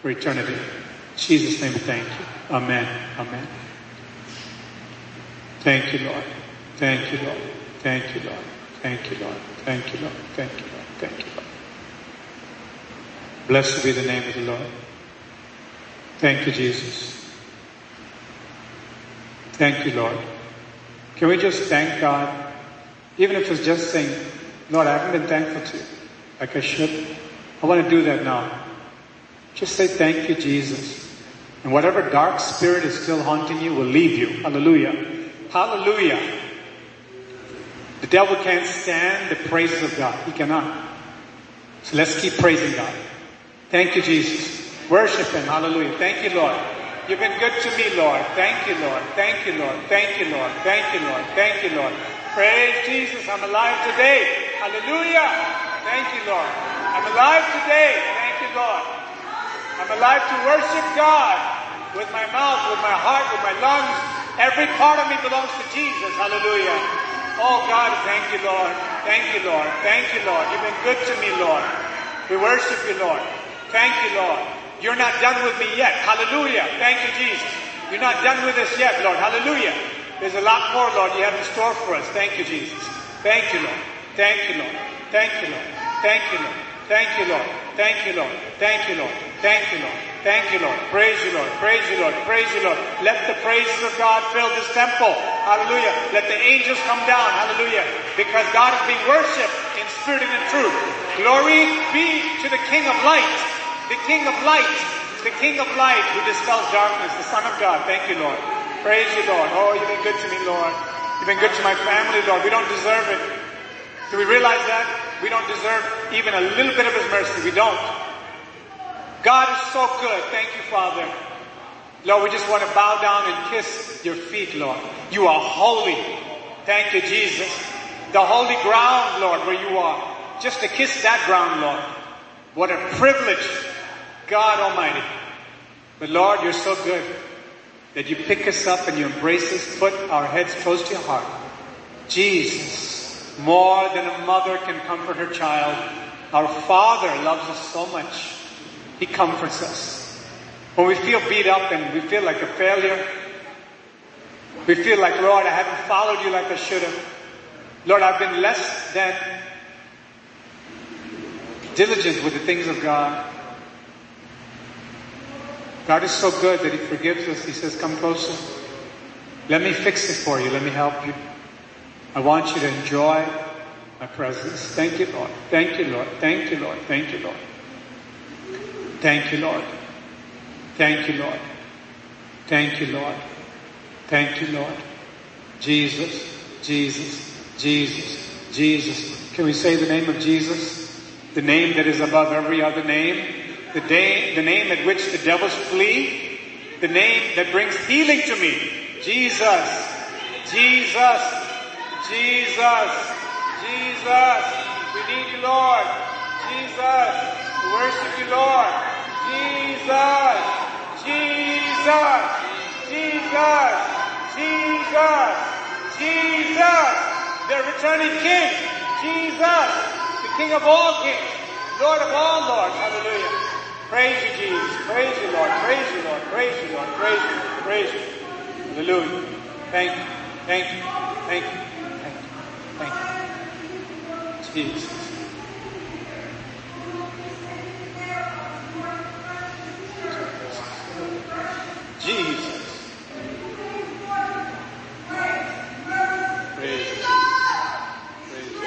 for eternity. In Jesus' name, thank you. Amen. Amen. Thank you, Lord. Thank you, Lord. Thank you, Lord. Thank you, Lord. Thank you, Lord. Thank you, Lord. Thank you, Lord. Blessed be the name of the Lord. Thank you, Jesus. Thank you, Lord. Can we just thank God? Even if it's just saying, Lord, I haven't been thankful to you like I should. I want to do that now. Just say thank you, Jesus. And whatever dark spirit is still haunting you will leave you. Hallelujah. Hallelujah. The devil can't stand the praises of God. He cannot. So let's keep praising God. Thank you, Jesus. Worship Him. Hallelujah. Thank you, Lord. You've been good to me, Lord. Thank you, Lord. Thank you, Lord. Thank you, Lord. Thank you, Lord. Thank you, Lord. Praise Jesus. I'm alive today. Hallelujah. Thank you, Lord. I'm alive today. Thank you, Lord. I'm alive to worship God with my mouth, with my heart, with my lungs. Every part of me belongs to Jesus. Hallelujah. Oh God, thank you, Lord. Thank you, Lord. Thank you, Lord. You've been good to me, Lord. We worship you, Lord. Thank you, Lord. You're not done with me yet. Hallelujah. Thank you, Jesus. You're not done with us yet, Lord. Hallelujah. There's a lot more, Lord, you have in store for us. Thank you, Jesus. Thank you, Lord. Thank you, Lord. Thank you, Lord. Thank you, Lord. Thank you, Lord. Thank you, Lord. Thank you, Lord. Thank you, Lord. Thank you, Lord. Praise you, Lord. Praise you, Lord. Praise you, Lord. Let the praises of God fill this temple. Hallelujah. Let the angels come down. Hallelujah. Because God is being worshipped in spirit and in truth. Glory be to the King of light. The King of light. The King of light who dispels darkness. The Son of God. Thank you, Lord. Praise you, Lord. Oh, you've been good to me, Lord. You've been good to my family, Lord. We don't deserve it. Do we realize that? We don't deserve even a little bit of His mercy. We don't. God is so good. Thank you, Father. Lord, we just want to bow down and kiss your feet, Lord. You are holy. Thank you, Jesus. The holy ground, Lord, where you are. Just to kiss that ground, Lord. What a privilege, God Almighty. But Lord, you're so good that you pick us up and you embrace us, put our heads close to your heart. Jesus, more than a mother can comfort her child, our Father loves us so much. He comforts us. When we feel beat up and we feel like a failure, We feel like, Lord, I haven't followed you like I should have. Lord, I've been less than diligent with the things of God. God is so good that He forgives us. He says, come closer. Let me fix it for you. Let me help you. I want you to enjoy my presence. Thank you, Lord. Thank you, Lord. Thank you, Lord. Thank you, Lord. Thank you, Lord. Thank you, Lord. Thank you, Lord. Thank you, Lord. Jesus, Jesus, Jesus, Jesus. Can we say the name of Jesus? The name that is above every other name? The, day, the name at which the devils flee? The name that brings healing to me? Jesus, Jesus, Jesus, Jesus. We need you, Lord. Jesus. We worship you, Lord. Jesus, Jesus, Jesus, Jesus, Jesus. The returning King. Jesus, the King of all kings. Lord of all lords. Hallelujah. Praise you, Jesus. Praise you, Lord. Praise you, Lord. Praise you, Lord. Praise you. Lord. Praise you. Hallelujah. Thank you. Thank you. Thank you. Thank you. Thank you. Jesus. Jesus. Praise. Praise.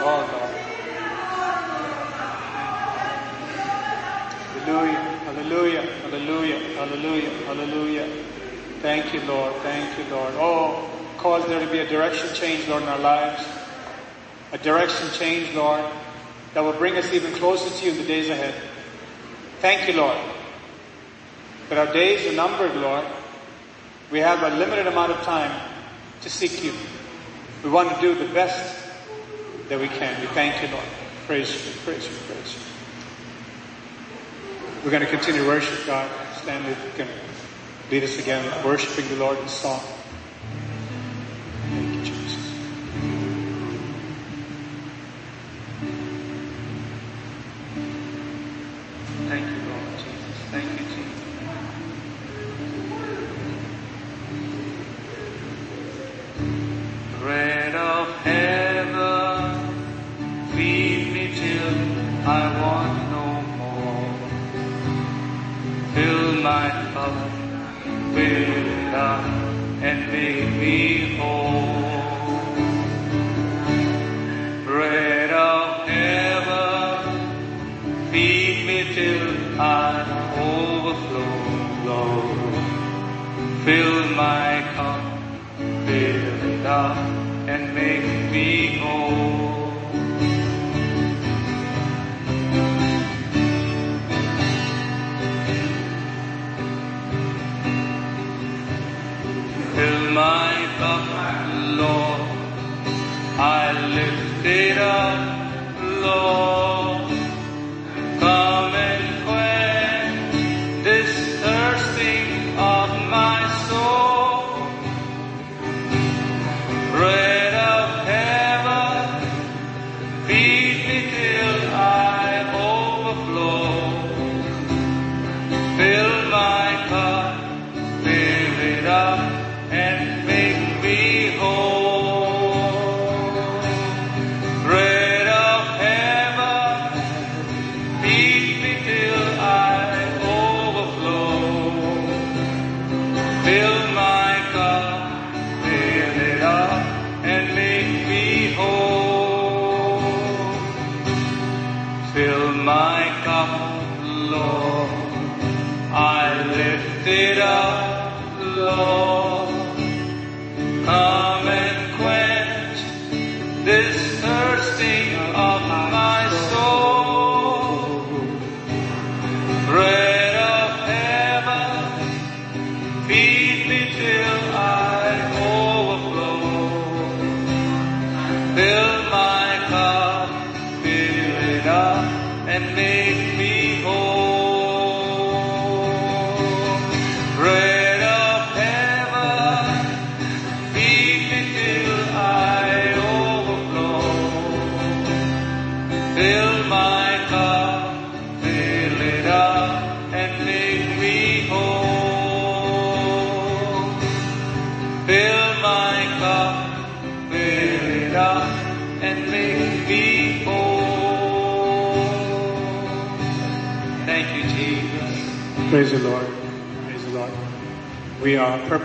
Oh, Lord. Hallelujah. Hallelujah. Hallelujah. Hallelujah. Hallelujah. Thank you, Lord. Thank you, Lord. Oh, cause there to be a direction change, Lord, in our lives. A direction change, Lord, that will bring us even closer to you in the days ahead. Thank you, Lord. That our days are numbered, Lord. We have a limited amount of time to seek you. We want to do the best that we can. We thank you, Lord. Praise you, praise you, praise you. We're going to continue to worship God. You can lead us again, worshiping the Lord in song.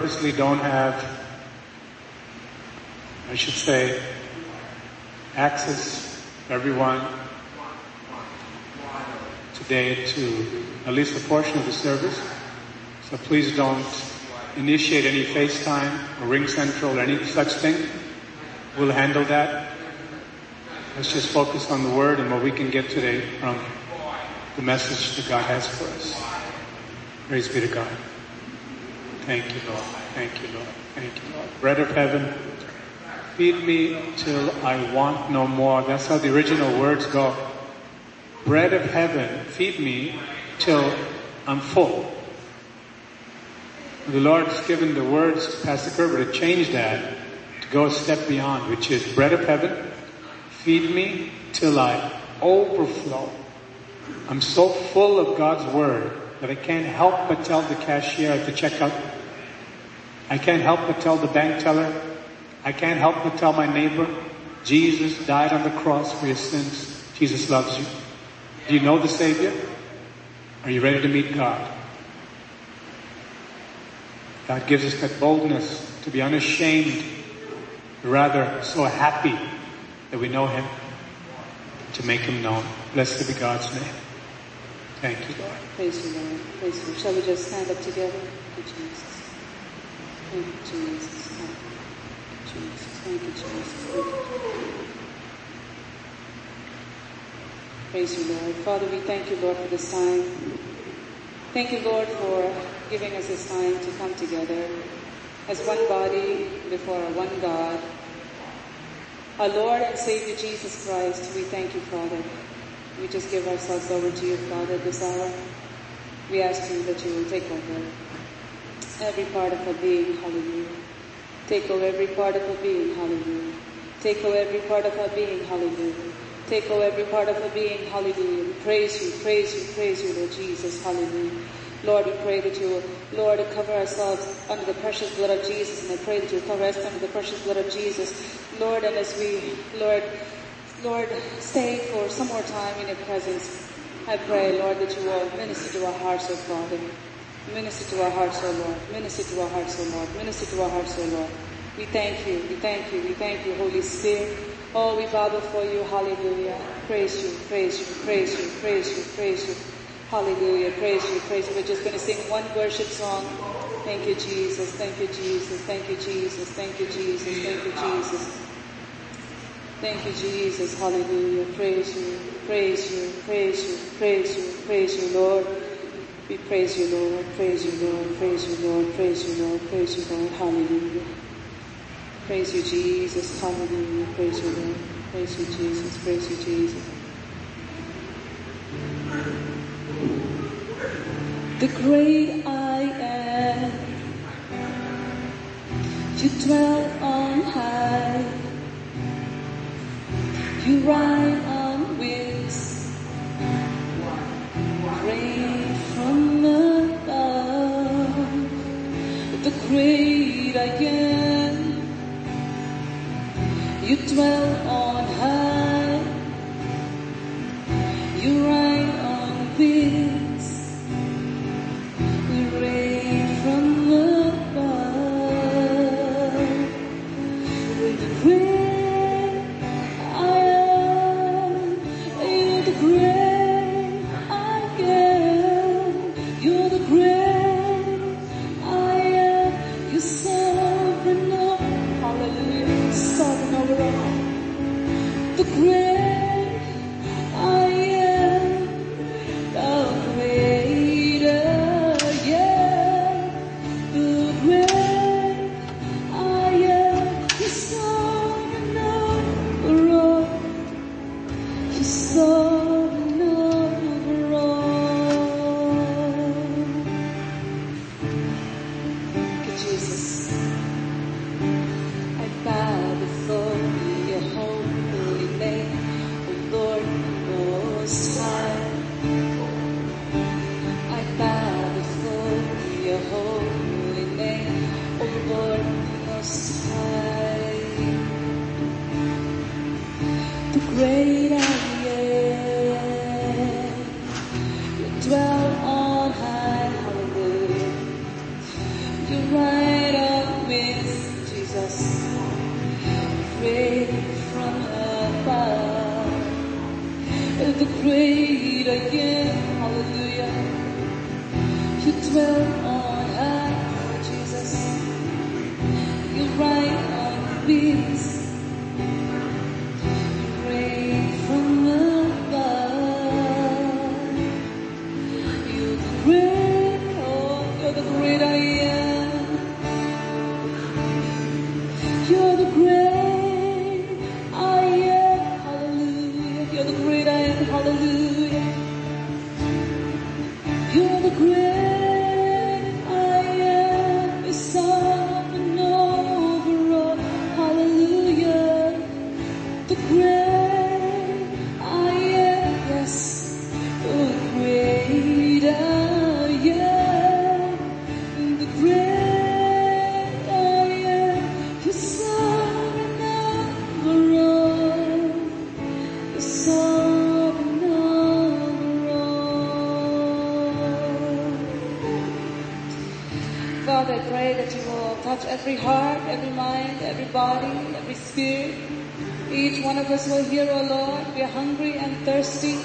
Purposely don't have, I should say, access everyone today to at least a portion of the service. So please don't initiate any FaceTime or Ring Central or any such thing. We'll handle that. Let's just focus on the Word and what we can get today from the message that God has for us. Praise be to God. Thank you, Lord. Thank you, Lord. Thank you, Lord. Bread of heaven, feed me till I want no more. That's how the original words go. Bread of heaven, feed me till I'm full. The Lord's given the words to Pastor Kerber to change that, to go a step beyond, which is bread of heaven, feed me till I overflow. I'm so full of God's word that I can't help but tell the cashier at the checkout. I can't help but tell the bank teller. I can't help but tell my neighbor, Jesus died on the cross for your sins. Jesus loves you. Do you know the Savior? Are you ready to meet God? God gives us that boldness to be unashamed, rather so happy that we know Him, to make Him known. Blessed be God's name. Thank you, Lord. Praise you, Lord. Praise you. Shall we just stand up together? Thank you, Jesus. Thank you, Jesus. Thank you, Jesus. Thank you. Praise you, Lord. Father, we thank you, Lord, for this time. Thank you, Lord, for giving us this time to come together as one body before our one God. Our Lord and Savior Jesus Christ, we thank you, Father. We just give ourselves over to you, Father, this hour. We ask you that you will take over every part of our being, hallelujah. Take over every part of our being, hallelujah. Take over every part of our being, hallelujah. Take over every part of our being, hallelujah. We praise you, praise you, praise you, Lord Jesus, hallelujah. Lord, we pray that you will, Lord, cover ourselves under the precious blood of Jesus, and I pray that you will cover us under the precious blood of Jesus. Lord, and as we, Lord, Lord, stay for some more time in your presence, I pray, Lord, that you will minister to our hearts, O Father. Minister to our hearts, O Lord. Minister to our hearts, O Lord. Minister to our hearts, O Lord. We thank you, we thank you, we thank you, Holy Spirit. Oh, we bow before you, hallelujah. Praise you, praise you, praise you, praise you, praise you. Hallelujah, praise you, praise you. We're just going to sing one worship song. Thank you, Jesus, thank you, Jesus, thank you, Jesus, thank you, Jesus, thank you, Jesus. Thank you, Jesus, hallelujah. Praise you, praise you, praise you, praise you, praise you, Lord. We praise you, Lord, praise you, Lord, praise you, Lord, praise you, Lord, praise you, Lord, hallelujah. Praise you, Jesus, hallelujah, praise you, Lord, praise you, Jesus, praise you, Jesus. The great I am, you dwell on high, you ride great am, you dwell on every heart, every mind, every body, every spirit. Each one of us will hear, oh Lord, we are hungry and thirsty.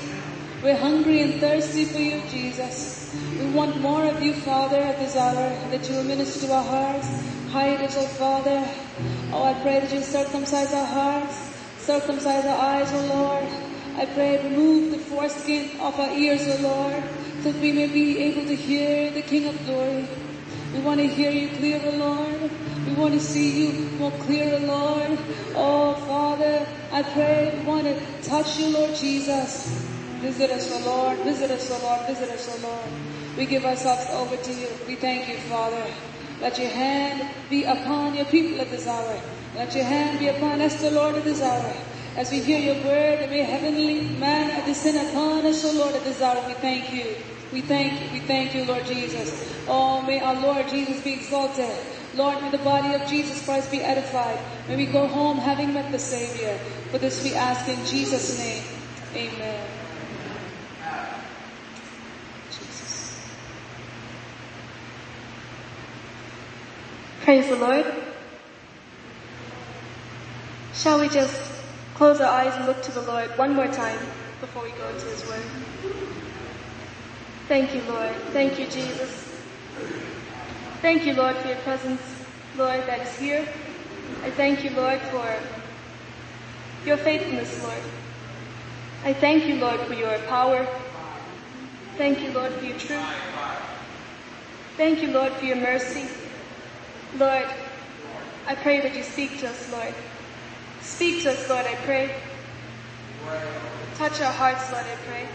We're hungry and thirsty for you, Jesus. We want more of you, Father, at this hour, that you will minister to our hearts. Hide us, oh Father. Oh, I pray that you circumcise our hearts, circumcise our eyes, oh Lord. I pray, remove the foreskin of our ears, oh Lord, so that we may be able to hear the King of glory. We want to hear you clear, O Lord. Want to see you more clearer, Lord. Oh, Father, I pray want to touch you, Lord Jesus. Visit us, O Lord. Visit us, O Lord. Visit us, O Lord. We give ourselves over to you. We thank you, Father. Let your hand be upon your people at this hour. Let your hand be upon us, the Lord, at this hour. As we hear your word, may heavenly man descend upon us, O Lord, at this hour. We thank you. We thank you. We thank you, Lord Jesus. Oh, may our Lord Jesus be exalted. Lord, may the body of Jesus Christ be edified. May we go home having met the Savior. For this we ask in Jesus' name. Amen. Jesus. Praise the Lord. Shall we just close our eyes and look to the Lord one more time before we go into His Word? Thank you, Lord. Thank you, Jesus. Thank you, Lord, for your presence, Lord, that is here. I thank you, Lord, for your faithfulness, Lord. I thank you, Lord, for your power. Thank you, Lord, for your truth. Thank you, Lord, for your mercy. Lord, I pray that you speak to us, Lord. Speak to us, Lord, I pray. Touch our hearts, Lord, I pray.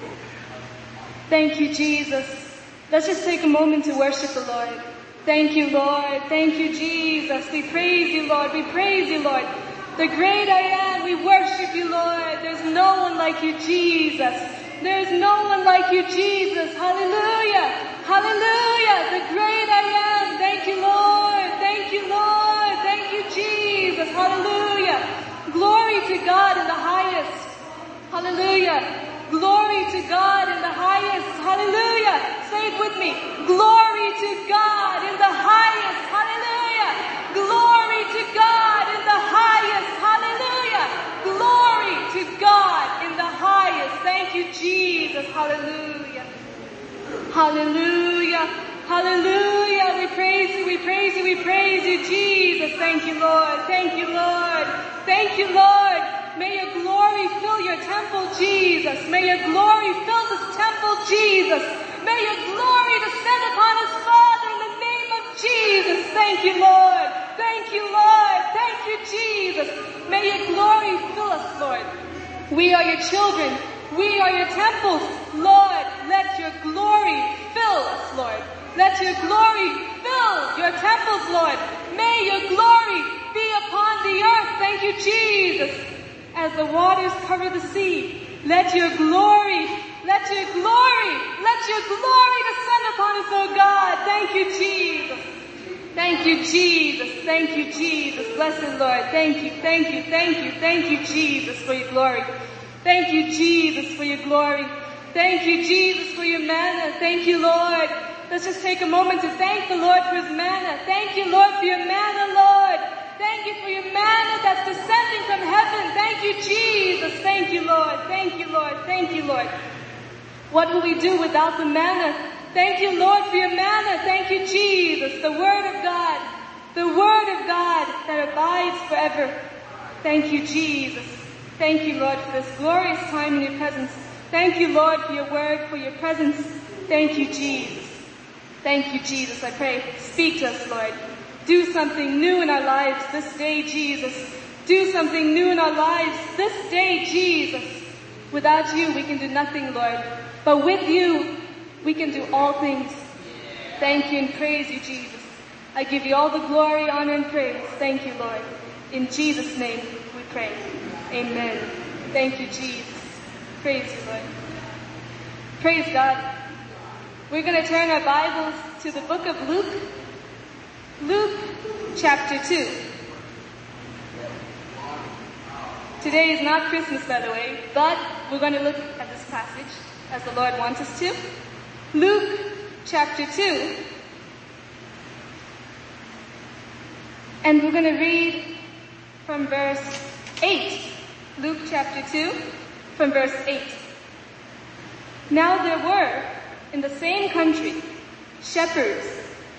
Thank you, Jesus. Let's just take a moment to worship the Lord. Thank you, Lord. Thank you, Jesus. We praise you, Lord. We praise you, Lord. The great I am, we worship you, Lord. There's no one like you, Jesus. There's no one like you, Jesus. Hallelujah. Hallelujah. The great I am. Thank you, Lord. Thank you, Lord. Thank you, Jesus. Hallelujah. Glory to God in the highest. Hallelujah. Glory to God in the highest. Hallelujah. Say it with me. Glory to God in the highest. Hallelujah. Glory to God in the highest. Hallelujah. Glory to God in the highest. Thank you, Jesus. Hallelujah. Hallelujah. Hallelujah. We praise you. We praise you. We praise you, Jesus. Thank you, Lord. Thank you, Lord. Thank you, Lord. May your glory fill your temple, Jesus. May your glory fill this temple, Jesus. May your glory descend upon us, Father, in the name of Jesus. Thank you, Lord. Thank you, Lord. Thank you, Jesus. May your glory fill us, Lord. We are your children. We are your temples. Lord, let your glory fill us, Lord. Let your glory fill your temples, Lord. May your glory be upon the earth. Thank you, Jesus. As the waters cover the sea, let your glory, let your glory, let your glory descend upon us, oh God. Thank you, Jesus. Thank you, Jesus. Thank you, Jesus. Blessed Lord. Thank you, thank you, thank you, thank you, Jesus, for your glory. Thank you, Jesus, for your glory. Thank you, Jesus, for your manna. Thank you, Lord. Let's just take a moment to thank the Lord for his manna. Thank you, Lord, for your manna, Lord. Thank you for your manna that's descending from heaven. Thank you, Jesus. Thank you, Lord. Thank you, Lord. Thank you, Lord. What will we do without the manna? Thank you, Lord, for your manna. Thank you, Jesus, the Word of God, the Word of God that abides forever. Thank you, Jesus. Thank you, Lord, for this glorious time in your presence. Thank you, Lord, for your word, for your presence. Thank you, Jesus. Thank you, Jesus. I pray, speak to us, Lord. Do something new in our lives this day, Jesus. Do something new in our lives this day, Jesus. Without you, we can do nothing, Lord. But with you, we can do all things. Thank you and praise you, Jesus. I give you all the glory, honor, and praise. Thank you, Lord. In Jesus' name we pray. Amen. Thank you, Jesus. Praise you, Lord. Praise God. We're going to turn our Bibles to the book of Luke. Luke chapter 2. Today is not Christmas, by the way, but we're going to look at this passage as the Lord wants us to. Luke chapter 2. And we're going to read from verse 8. Luke chapter 2 from verse 8. Now there were in the same country shepherds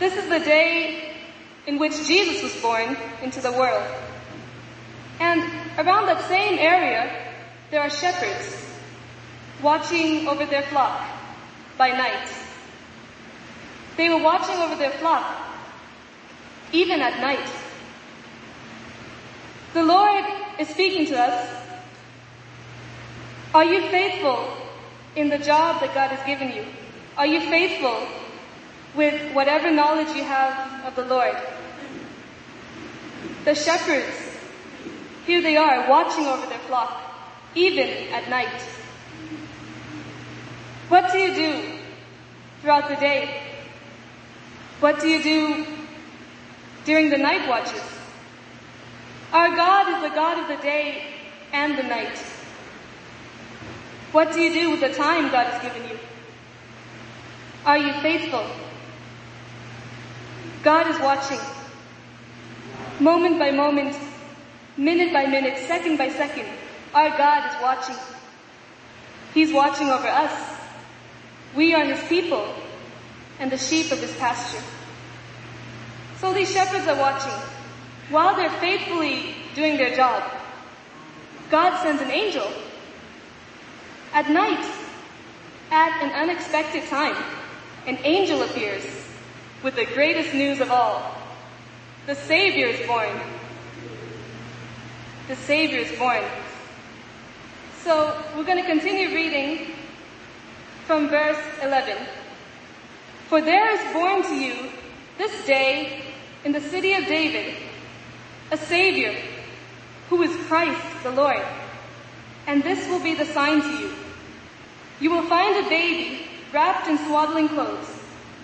This is the day in which Jesus was born into the world. And around that same area, there are shepherds watching over their flock by night. They were watching over their flock even at night. The Lord is speaking to us. Are you faithful in the job that God has given you? Are you faithful with whatever knowledge you have of the Lord? The shepherds, here they are watching over their flock, even at night. What do you do throughout the day? What do you do during the night watches? Our God is the God of the day and the night. What do you do with the time God has given you? Are you faithful? God is watching. Moment by moment, minute by minute, second by second, our God is watching. He's watching over us. We are His people and the sheep of His pasture. So these shepherds are watching. While they're faithfully doing their job, God sends an angel. At night, at an unexpected time, an angel appears with the greatest news of all. The Savior is born. The Savior is born. So we're going to continue reading from verse 11. For there is born to you this day in the city of David a Savior who is Christ the Lord. And this will be the sign to you. You will find a baby wrapped in swaddling clothes,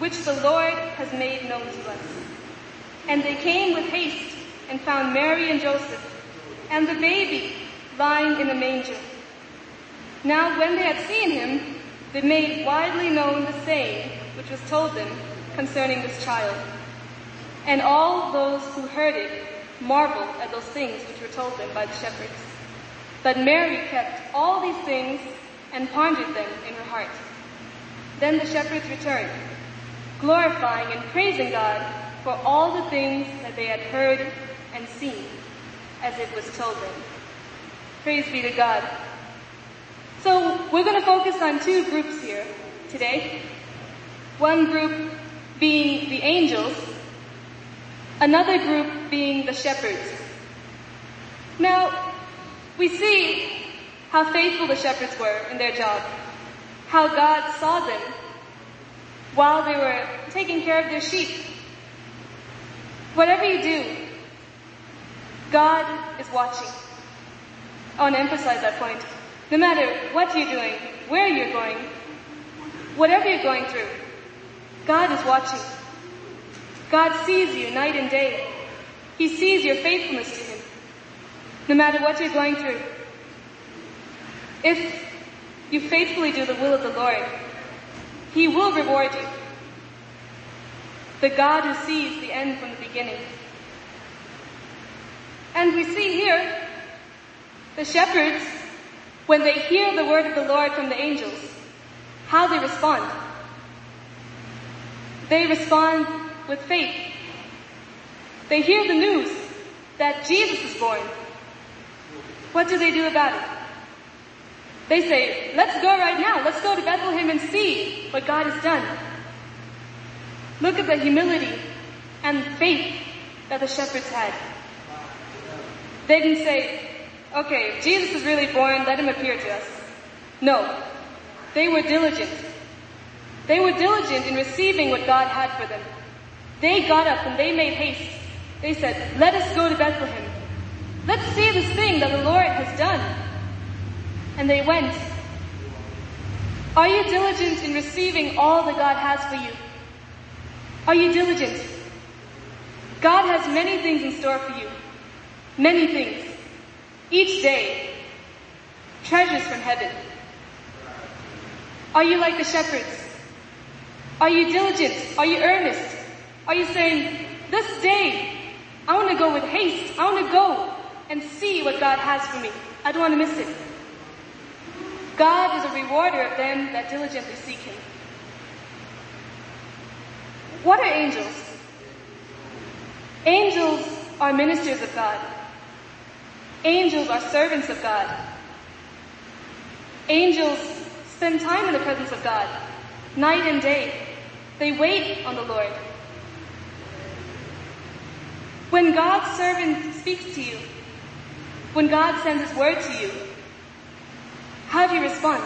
which the Lord has made known to us. And they came with haste and found Mary and Joseph and the baby lying in a manger. Now when they had seen him, they made widely known the saying which was told them concerning this child. And all those who heard it marveled at those things which were told them by the shepherds. But Mary kept all these things and pondered them in her heart. Then the shepherds returned, glorifying and praising God for all the things that they had heard and seen, as it was told them. Praise be to God. So we're going to focus on two groups here today. One group being the angels, another group being the shepherds. Now, we see how faithful the shepherds were in their job, how God saw them while they were taking care of their sheep. Whatever you do, God is watching. I want to emphasize that point. No matter what you're doing, where you're going, whatever you're going through, God is watching. God sees you night and day. He sees your faithfulness to Him. No matter what you're going through. If you faithfully do the will of the Lord, He will reward you. The God who sees the end from the beginning. And we see here the shepherds, when they hear the word of the Lord from the angels, how they respond. They respond with faith. They hear the news that Jesus is born. What do they do about it? They say, let's go right now. Let's go to Bethlehem and see what God has done. Look at the humility and faith that the shepherds had. They didn't say, okay, Jesus is really born, let him appear to us. No. They were diligent. They were diligent in receiving what God had for them. They got up and they made haste. They said, let us go to Bethlehem. Let's see this thing that the Lord has done. And they went. Are you diligent in receiving all that God has for you? Are you diligent? God has many things in store for you. Many things. Each day. Treasures from heaven. Are you like the shepherds? Are you diligent? Are you earnest? Are you saying, this day, I want to go with haste. I want to go and see what God has for me. I don't want to miss it. God is a rewarder of them that diligently seek Him. What are angels? Angels are ministers of God. Angels are servants of God. Angels spend time in the presence of God, night and day. They wait on the Lord. When God's servant speaks to you, when God sends His word to you, how do you respond?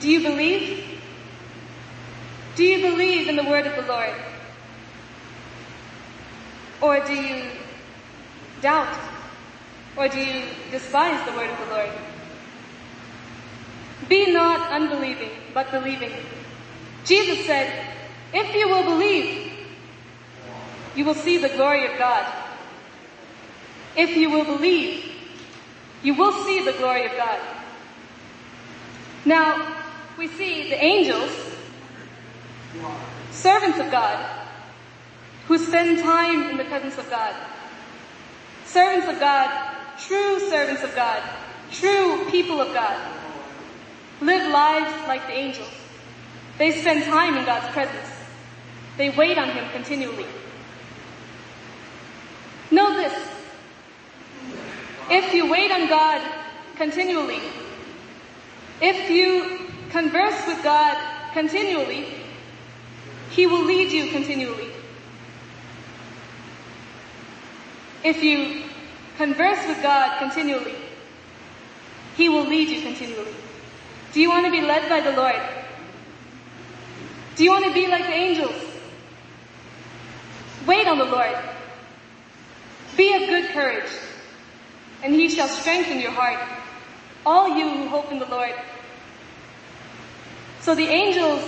Do you believe? Do you believe in the word of the Lord? Or do you doubt? Or do you despise the word of the Lord? Be not unbelieving, but believing. Jesus said, if you will believe, you will see the glory of God. If you will believe, you will see the glory of God. Now, we see the angels, servants of God, who spend time in the presence of God. Servants of God, true servants of God, true people of God, live lives like the angels. They spend time in God's presence. They wait on Him continually. Know this. If you wait on God continually, if you converse with God continually, He will lead you continually. If you converse with God continually, He will lead you continually. Do you want to be led by the Lord? Do you want to be like the angels? Wait on the Lord. Be of good courage, and he shall strengthen your heart, all you who hope in the Lord. So the angels,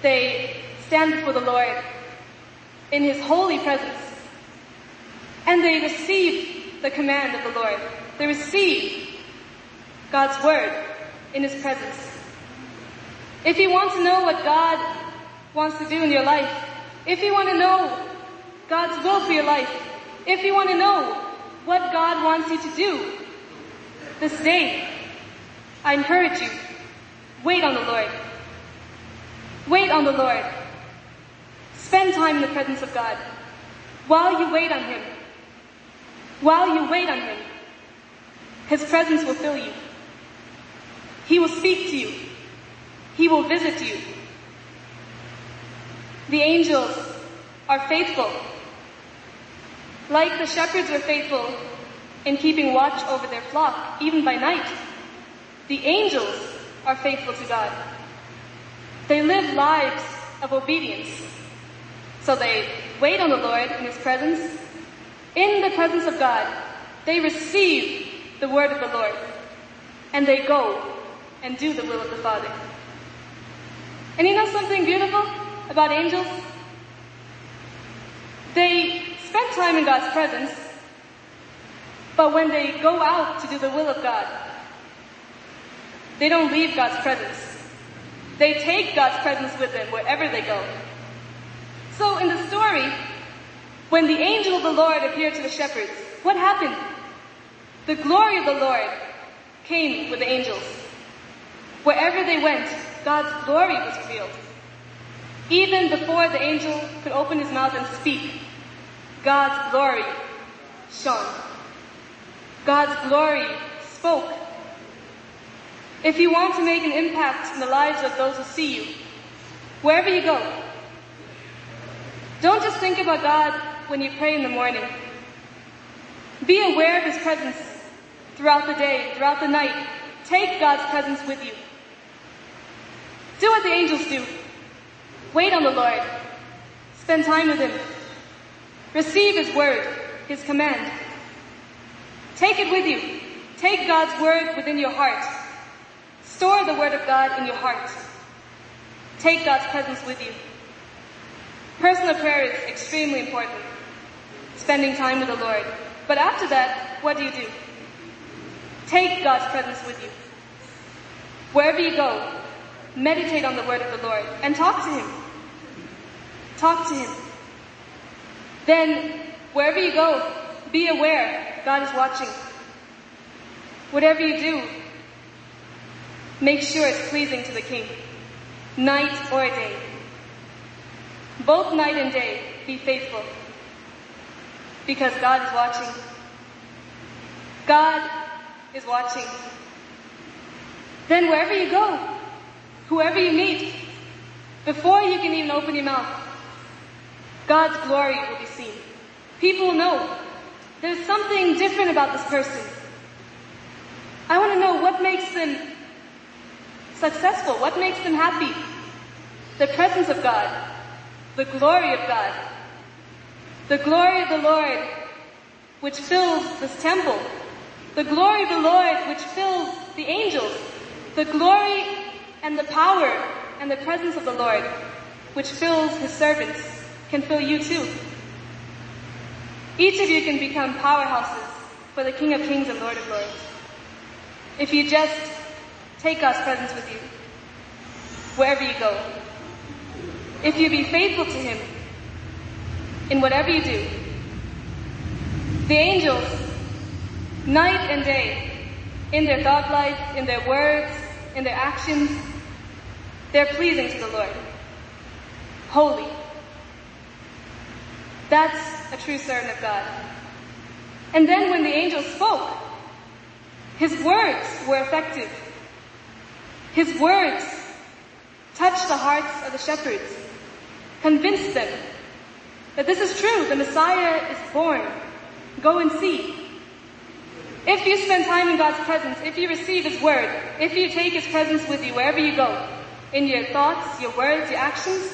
they stand before the Lord in his holy presence, and they receive the command of the Lord. They receive God's word in his presence. If you want to know what God wants to do in your life, if you want to know God's will for your life, if you want to know what God wants you to do this day, I encourage you, wait on the Lord. Wait on the Lord. Spend time in the presence of God. While you wait on Him, while you wait on Him, His presence will fill you. He will speak to you. He will visit you. The angels are faithful. Like the shepherds were faithful in keeping watch over their flock, even by night, the angels are faithful to God. They live lives of obedience. So they wait on the Lord in His presence. In the presence of God, they receive the word of the Lord. And they go and do the will of the Father. And you know something beautiful about angels? They spend time in God's presence, but when they go out to do the will of God, they don't leave God's presence. They take God's presence with them wherever they go. So in the story, when the angel of the Lord appeared to the shepherds, what happened? The glory of the Lord came with the angels. Wherever they went, God's glory was revealed. Even before the angel could open his mouth and speak, God's glory shone. God's glory spoke. If you want to make an impact in the lives of those who see you, wherever you go, don't just think about God when you pray in the morning. Be aware of His presence throughout the day, throughout the night. Take God's presence with you. Do what the angels do. Wait on the Lord. Spend time with Him. Receive His word, His command. Take it with you. Take God's word within your heart. Store the word of God in your heart. Take God's presence with you. Personal prayer is extremely important. Spending time with the Lord. But after that, what do you do? Take God's presence with you. Wherever you go, meditate on the word of the Lord and talk to Him. Talk to Him. Then, wherever you go, be aware God is watching. Whatever you do, make sure it's pleasing to the King, night or day. Both night and day, be faithful. Because God is watching. God is watching. Then wherever you go, whoever you meet, before you can even open your mouth, God's glory will be seen. People will know there's something different about this person. I want to know what makes them successful, what makes them happy. The presence of God, the glory of God, the glory of the Lord which fills this temple, the glory of the Lord which fills the angels, the glory and the power and the presence of the Lord which fills his servants can fill you too. Each of you can become powerhouses for the King of Kings and Lord of Lords. If you just take God's presence with you, wherever you go. If you be faithful to Him in whatever you do. The angels, night and day, in their thought life, in their words, in their actions, they're pleasing to the Lord. Holy. That's a true servant of God. And then when the angel spoke, his words were effective. His words touched the hearts of the shepherds, convinced them that this is true, the Messiah is born. Go and see. If you spend time in God's presence, if you receive His word, if you take His presence with you wherever you go, in your thoughts, your words, your actions,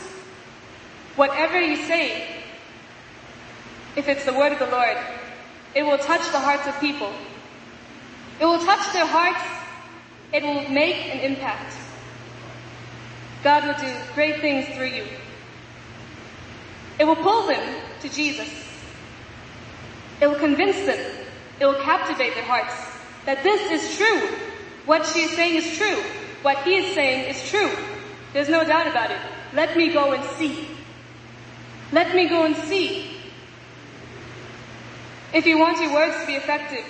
whatever you say, if it's the word of the Lord, it will touch the hearts of people. It will touch their hearts. It will make an impact. God will do great things through you. It will pull them to Jesus. It will convince them. It will captivate their hearts that this is true. What she is saying is true. What he is saying is true. There's no doubt about it. Let me go and see. Let me go and see. If you want your words to be effective,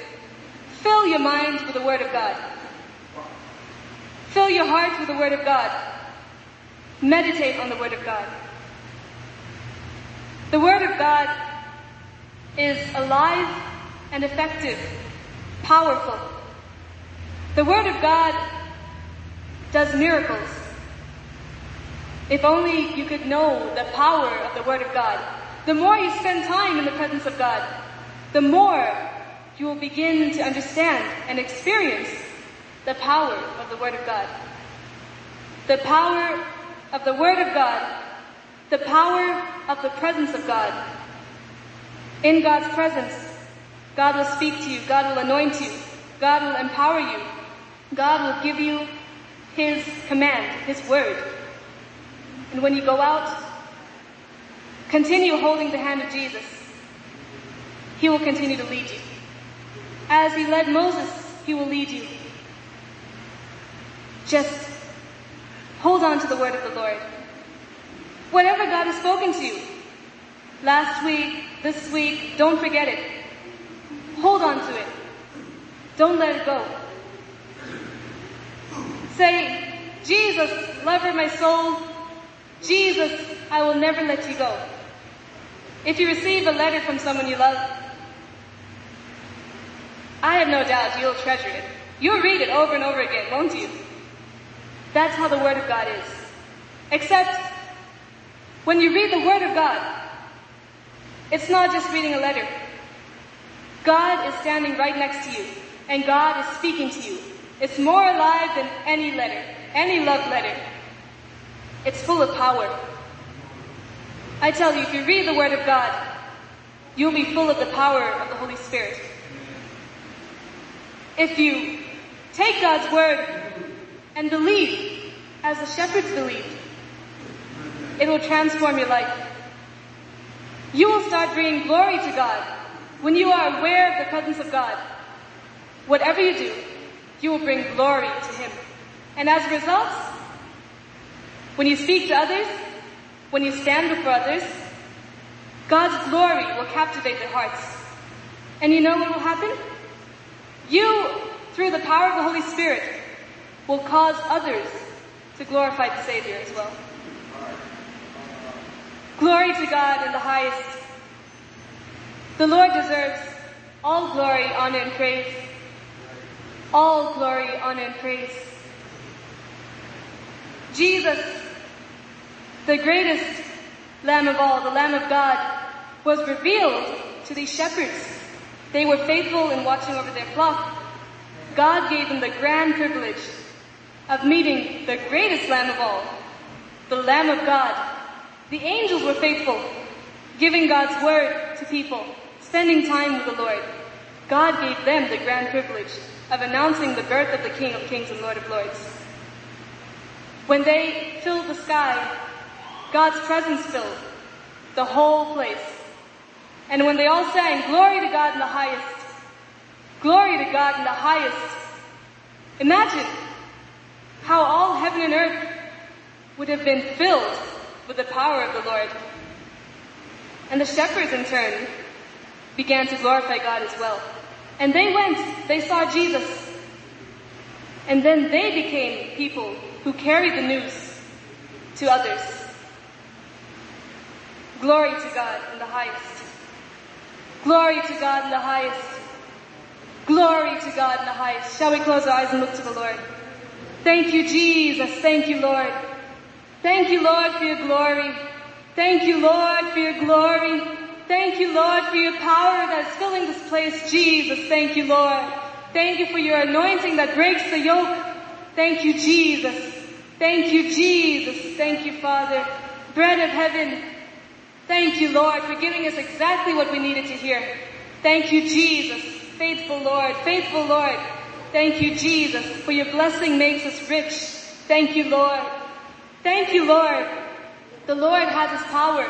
fill your mind with the Word of God. Fill your heart with the Word of God. Meditate on the Word of God. The Word of God is alive and effective, powerful. The Word of God does miracles. If only you could know the power of the Word of God. The more you spend time in the presence of God, the more you will begin to understand and experience the power of the Word of God. The power of the Word of God. The power of the presence of God. In God's presence, God will speak to you. God will anoint you. God will empower you. God will give you His command, His word. And when you go out, continue holding the hand of Jesus. He will continue to lead you. As He led Moses, He will lead you. Just hold on to the word of the Lord. Whatever God has spoken to you, last week, this week, don't forget it. Hold on to it. Don't let it go. Say, Jesus, lover of my soul, Jesus, I will never let you go. If you receive a letter from someone you love, I have no doubt you'll treasure it. You'll read it over and over again, won't you? That's how the Word of God is. Except, when you read the Word of God, it's not just reading a letter. God is standing right next to you, and God is speaking to you. It's more alive than any letter, any love letter. It's full of power. I tell you, if you read the Word of God, you'll be full of the power of the Holy Spirit. If you take God's Word and believe as the shepherds believed, it will transform your life. You will start bringing glory to God when you are aware of the presence of God. Whatever you do, you will bring glory to Him. And as a result, when you speak to others, when you stand before others, God's glory will captivate their hearts. And you know what will happen? You, through the power of the Holy Spirit, will cause others to glorify the Savior as well. Glory to God in the highest. The Lord deserves all glory, honor, and praise. All glory, honor, and praise. Jesus, the greatest Lamb of all, the Lamb of God, was revealed to these shepherds. They were faithful in watching over their flock. God gave them the grand privilege of meeting the greatest Lamb of all, the Lamb of God. The angels were faithful, giving God's word to people, spending time with the Lord. God gave them the grand privilege of announcing the birth of the King of Kings and Lord of Lords. When they filled the sky, God's presence filled the whole place. And when they all sang, Glory to God in the highest, Glory to God in the highest, imagine how all heaven and earth would have been filled with the power of the Lord. And the shepherds in turn began to glorify God as well. And they went, they saw Jesus. And then they became people who carried the news to others. Glory to God in the highest. Glory to God in the highest. Glory to God in the highest. Shall we close our eyes and look to the Lord? Thank you, Jesus. Thank you, Lord. Thank you, Lord, for your glory. Thank you, Lord, for your glory. Thank you, Lord, for your power that is filling this place. Jesus, thank you, Lord. Thank you for your anointing that breaks the yoke. Thank you, Jesus. Thank you, Jesus. Thank you, Father. Bread of heaven. Thank you, Lord, for giving us exactly what we needed to hear. Thank you, Jesus. Faithful Lord, faithful Lord. Thank you, Jesus, for your blessing makes us rich. Thank you, Lord. Thank you, Lord. The Lord has His power.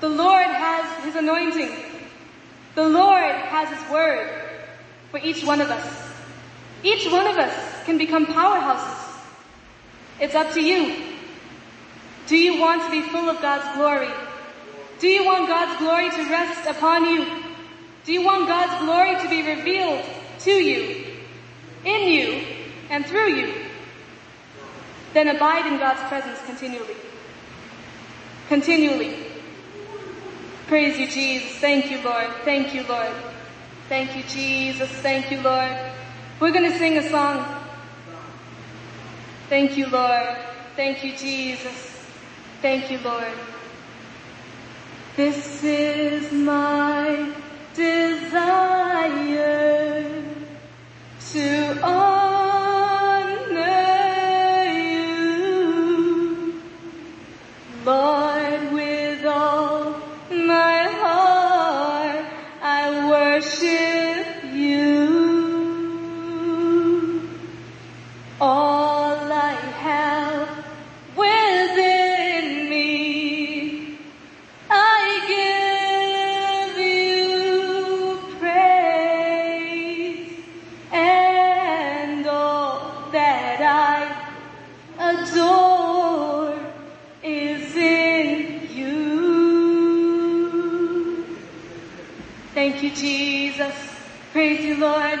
The Lord has His anointing. The Lord has His word for each one of us. Each one of us can become powerhouses. It's up to you. Do you want to be full of God's glory? Do you want God's glory to rest upon you? Do you want God's glory to be revealed to you, in you, and through you? Then abide in God's presence continually. Continually. Praise you, Jesus. Thank you, Lord. Thank you, Lord. Thank you, Jesus. Thank you, Lord. We're going to sing a song. Thank you, Lord. Thank you, Jesus. Thank you, Lord. This is my desire to honor you, Lord, Lord.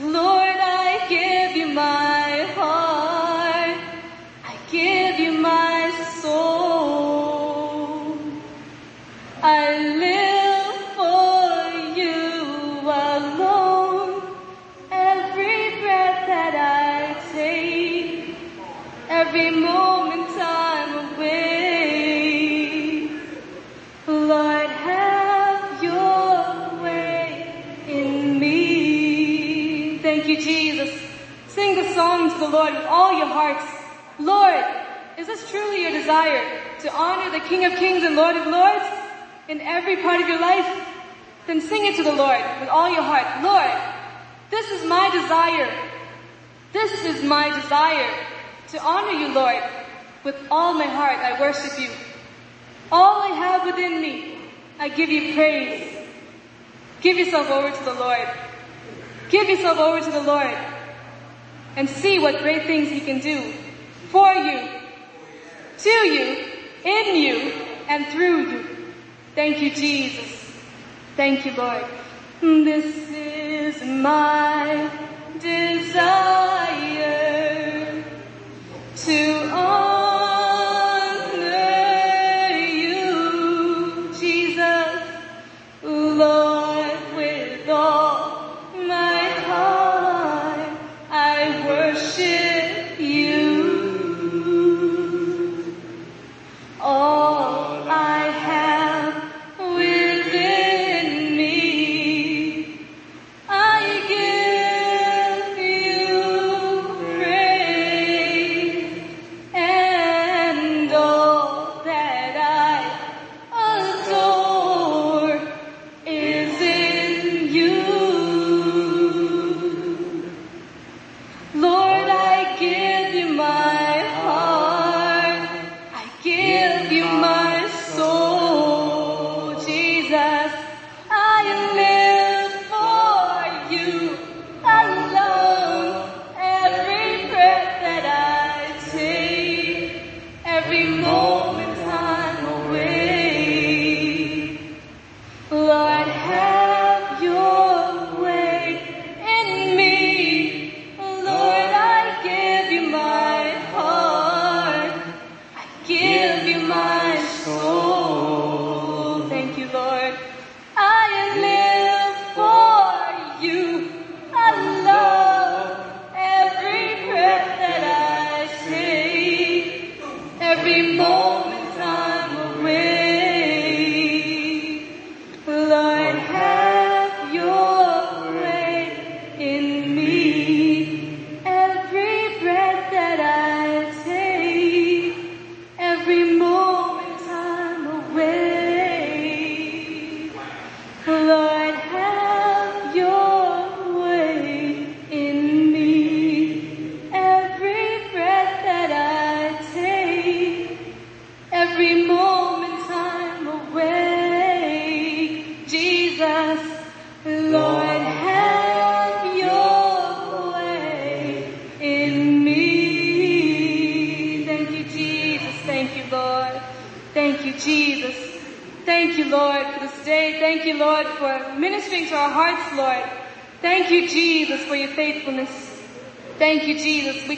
Lord, I give you my your hearts. Lord, is this truly your desire to honor the King of Kings and Lord of Lords in every part of your life? Then sing it to the Lord with all your heart. Lord, this is my desire. This is my desire to honor you, Lord. With all my heart, I worship you. All I have within me, I give you praise. Give yourself over to the Lord. Give yourself over to the Lord and see what great things He can do for you, to you, in you, and through you. Thank you, Jesus. Thank you, Lord. This is my desire to honor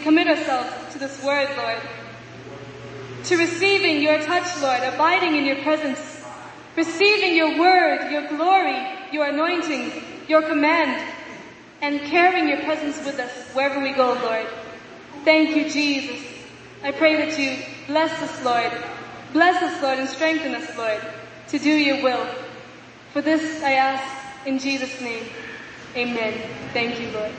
commit ourselves to this word, Lord. To receiving your touch, Lord, abiding in your presence, receiving your word, your glory, your anointing, your command, and carrying your presence with us wherever we go, Lord. Thank you, Jesus. I pray that you bless us, Lord. Bless us, Lord, and strengthen us, Lord, to do your will. For this I ask in Jesus' name. Amen. Thank you, Lord.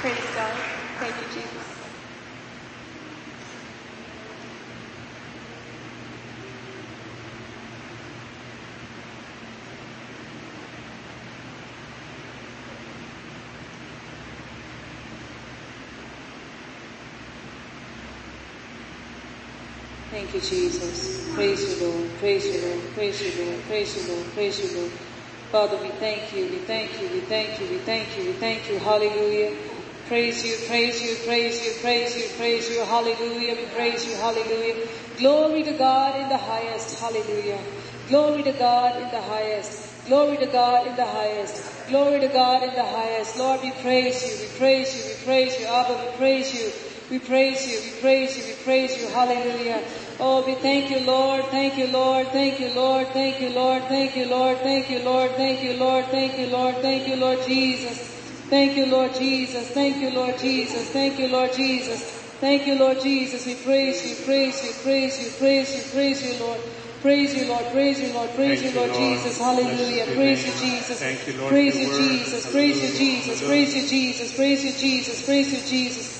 Praise God. Thank you, Jesus. Thank you, Jesus. Praise you, Lord. Praise you, Lord. Praise you, Lord. Praise you, Lord. Praise you, Lord. Father, we thank you. We thank you. We thank you. We thank you. We thank you. Hallelujah. Praise you, praise you, praise you, praise you, praise you. Hallelujah. We praise you. Hallelujah. Glory to God in the highest. Hallelujah. Glory to God in the highest. Glory to God in the highest. Glory to God in the highest. Lord, we praise you. We praise you. We praise you. Abba, we praise you. We praise you, we praise you, we praise you. Hallelujah. Oh, we thank you, Lord. Thank you, Lord. Thank you, Lord. Thank you, Lord. Thank you, Lord. Thank you, Lord. Thank you, Lord. Thank you, Lord. Thank you, Lord Jesus. Thank you, Lord Jesus. Thank you, Lord Jesus. Thank you, Lord Jesus. Thank you, Lord Jesus. We praise you, praise you, praise you, praise you, praise you, Lord. Praise you, Lord. Praise you, Lord. Praise you, Lord. Jesus. Hallelujah. Praise you. Jesus. Thank you, Lord, Praise you. Jesus. Praise you, Jesus. Praise you, Jesus. Praise you, Jesus. Praise you, Jesus.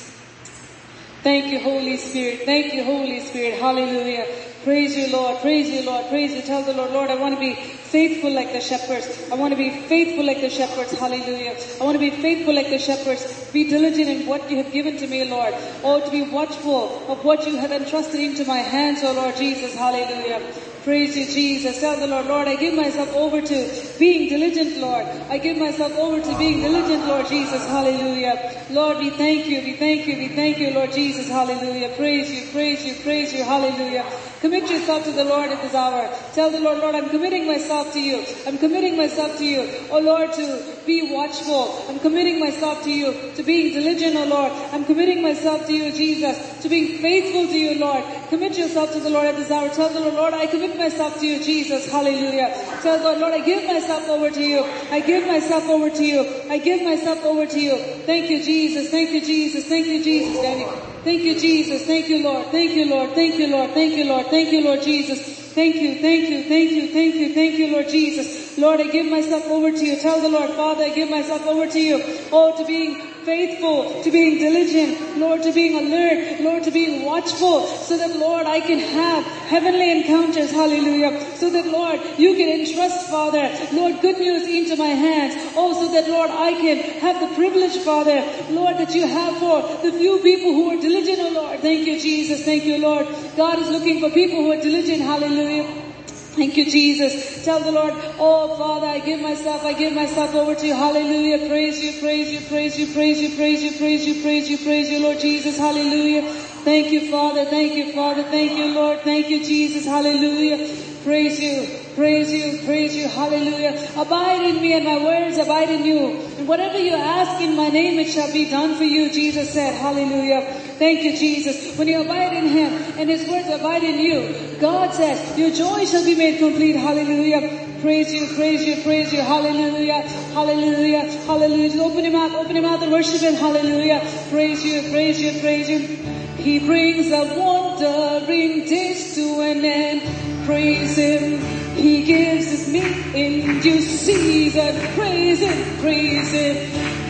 Thank you, Holy Spirit. Thank you, Holy Spirit. Hallelujah. Praise you, Lord. Praise you, Lord. Praise you. Tell the Lord, Lord, I want to be faithful like the shepherds. I want to be faithful like the shepherds. Hallelujah. I want to be faithful like the shepherds. Be diligent in what you have given to me, Lord. Oh, to be watchful of what you have entrusted into my hands, oh Lord Jesus. Hallelujah. Praise you, Jesus. Tell the Lord, Lord, I give myself over to being diligent, Lord. I give myself over to being diligent, Lord Jesus. Hallelujah. Lord, we thank you. We thank you. We thank you, Lord Jesus. Hallelujah. Praise you, praise you, praise you. Hallelujah. Commit yourself to the Lord at this hour. Tell the Lord, Lord, I'm committing myself to you. I'm committing myself to you. Oh Lord, to be watchful. I'm committing myself to you. To being diligent, oh Lord. I'm committing myself to you, Jesus. To being faithful to you, Lord. Commit yourself to the Lord at this hour. Tell the Lord, Lord, I commit myself to you, Jesus. Hallelujah. Tell God, Lord, I give myself over to you. I give myself over to you. I give myself over to you. Thank you, Jesus. Thank you, Jesus. Thank you, Jesus. Daddy. Thank you, Jesus. Thank you, Lord. Thank you, Lord. Thank you, Lord. Thank you, Lord. Thank you, Lord Jesus. Thank you, thank you, thank you, thank you, thank you, Lord Jesus. Lord, I give myself over to you. Tell the Lord, Father, I give myself over to you. Oh, to being faithful, to being diligent, Lord, to being alert, Lord, to being watchful, so that, Lord, I can have heavenly encounters, hallelujah, so that, Lord, you can entrust, Father, Lord, good news into my hands, oh, so that, Lord, I can have the privilege, Father, Lord, that you have for the few people who are diligent, oh, Lord. Thank you, Jesus. Thank you, Lord. God is looking for people who are diligent, hallelujah. Thank you, Jesus. Tell the Lord, oh Father, I give myself, I give myself over to you. Hallelujah. Praise you, praise you, praise you, praise you, praise you, praise you, praise you, praise you, Lord Jesus. Hallelujah. Thank you, Father. Thank you, Father. Thank you, Lord. Thank you, Jesus. Hallelujah. Praise you, praise you, praise you. Hallelujah. Abide in me and my words abide in you. And whatever you ask in my name, it shall be done for you, Jesus said. Hallelujah. Thank you, Jesus. When you abide in Him and His words abide in you, God says, your joy shall be made complete. Hallelujah. Praise you, praise you, praise you. Hallelujah. Hallelujah. Hallelujah. Open your mouth, open your mouth and worship Him. Hallelujah. Praise you, praise you, praise you. He brings a wandering days to an end. Praise Him. He gives us meat in due season. Praise Him, praise Him.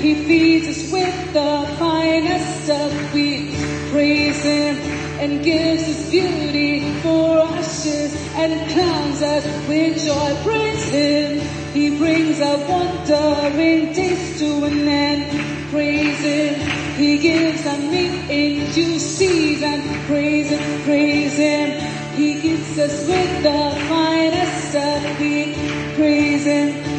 He feeds us with the finest of wheat. Praise Him and gives us beauty for ashes and crowns us with joy. Praise Him. He brings our wandering days to an end. Praise Him. He gives us meat in due season. Praise Him, praise Him. He gives us with the finest of. Praise Him.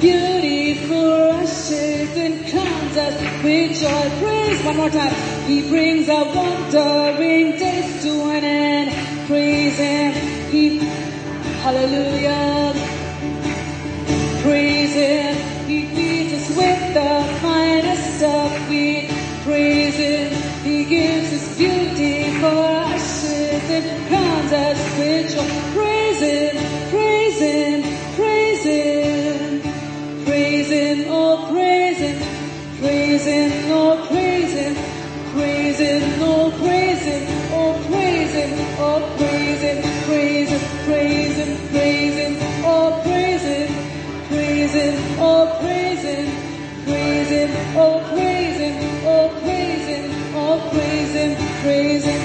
Beauty for ashes and crowns us with joy. Praise one more time. He brings our wandering days to an end. Praise Him. He, hallelujah. Praise Him. He feeds us with the finest stuff. We praise Him. He gives us beauty for ashes and crowns us with joy. Praise Him. Praise Him. Praise Him. Oh, praise Him. Oh, praise Him. Oh, praise Oh. Praise Him. Praise Him. Oh, praise Him. Oh, praise Him. Oh, praise Oh, praise Him. Oh, praise Him.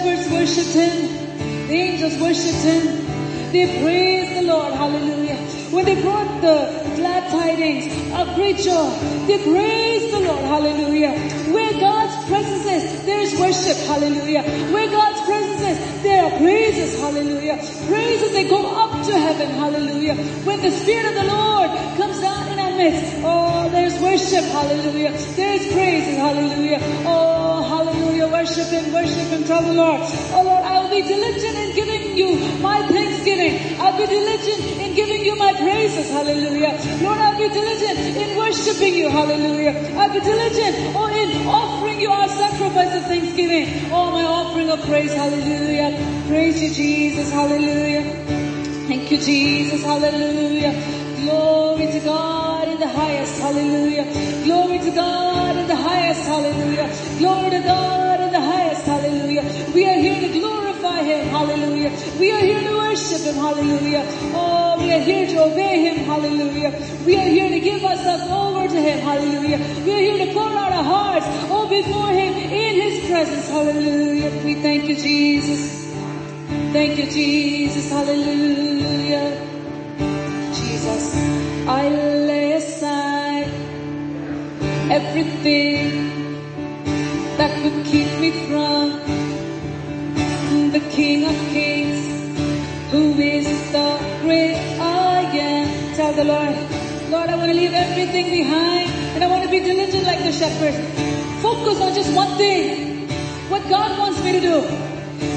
Shepherds worshipped him. The angels worshipped him. They praised the Lord. Hallelujah. When they brought the glad tidings of great joy, they praised the Lord. Hallelujah. Where God's presence is, there is worship. Hallelujah. Where God's presence is, there are praises. Hallelujah. Praises, they go up to heaven. Hallelujah. When the Spirit of the Lord comes down in our midst, oh, there's worship. Hallelujah. There's praises. Hallelujah. Oh. Worship Him. Worship Him. Tell the Lord, oh Lord, I will be diligent in giving you my thanksgiving. I'll be diligent in giving you my praises. Hallelujah. Lord, I'll be diligent in worshiping you. Hallelujah. I'll be diligent oh, in offering you our sacrifice of thanksgiving. Oh, my offering of praise. Hallelujah. Praise you, Jesus. Hallelujah. Thank you, Jesus. Hallelujah. Glory to God in the highest. Hallelujah. Glory to God in the highest. Hallelujah. Glory to God We are here to glorify Him. Hallelujah. We are here to worship Him. Hallelujah. Oh, we are here to obey Him. Hallelujah. We are here to give ourselves over to Him. Hallelujah. We are here to pour out our hearts, oh, before Him in His presence. Hallelujah. We thank you, Jesus. Thank you, Jesus. Hallelujah. Jesus, I lay aside everything that could keep me from King of Kings, who is the great I am. Tell the Lord, Lord, I want to leave everything behind and I want to be diligent like the shepherd. Focus on just one thing, what God wants me to do.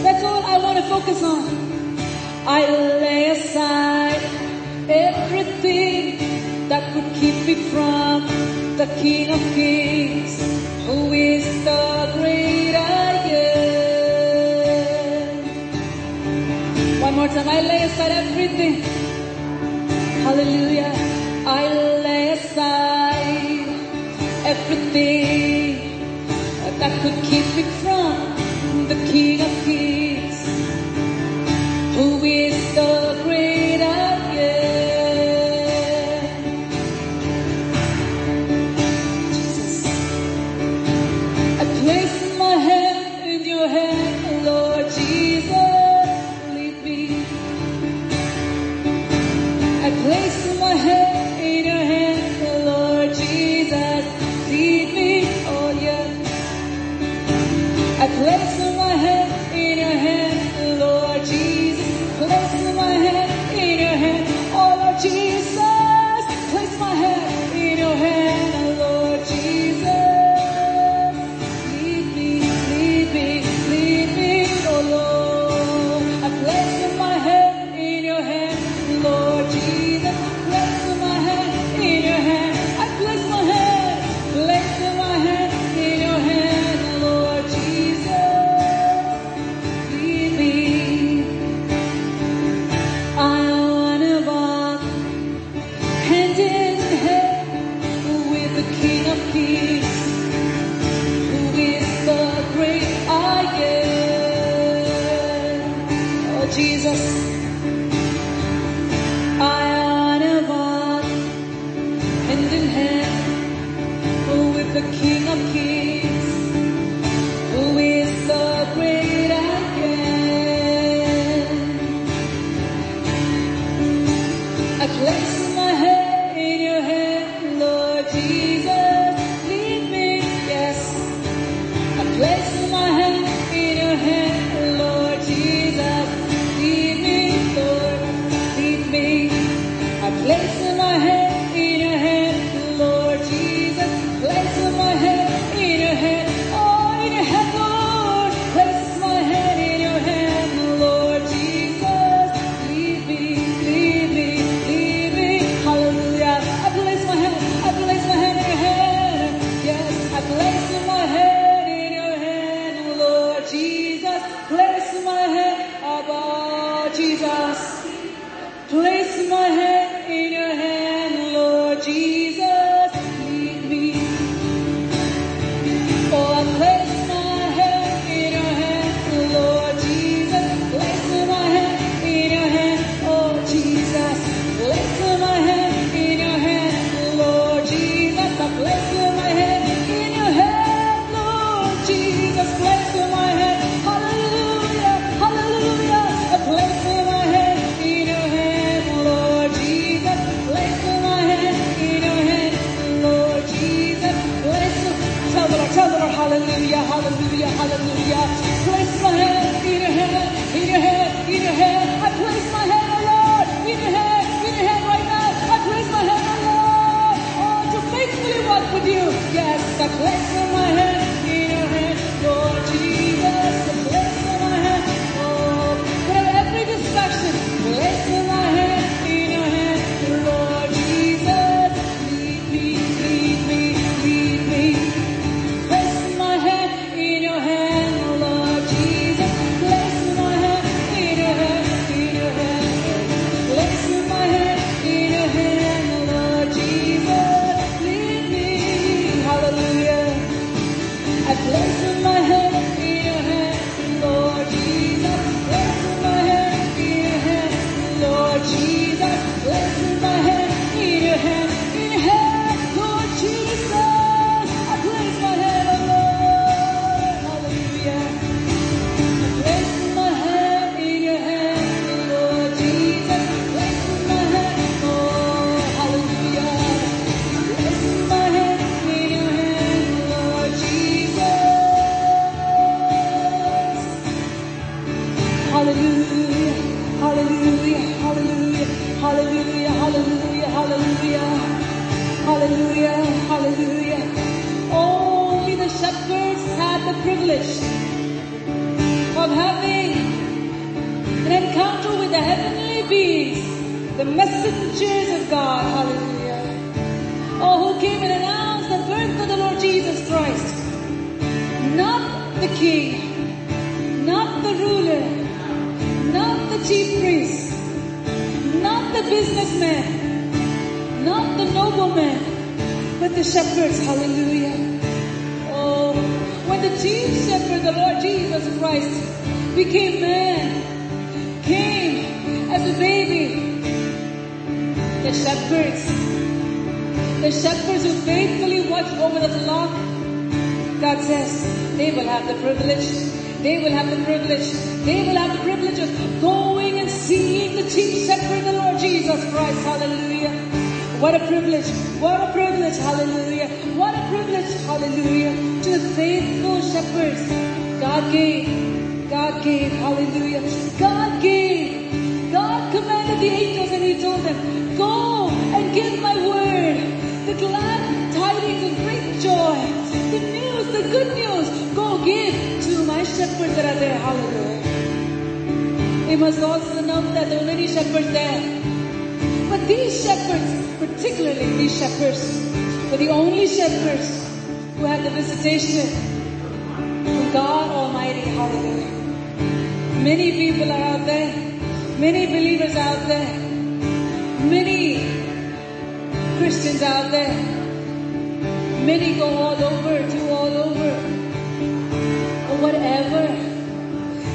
That's all I want to focus on. I lay aside everything that could keep me from the King of Kings, who is the great I Time, I lay aside everything. Hallelujah. I lay aside everything that could keep me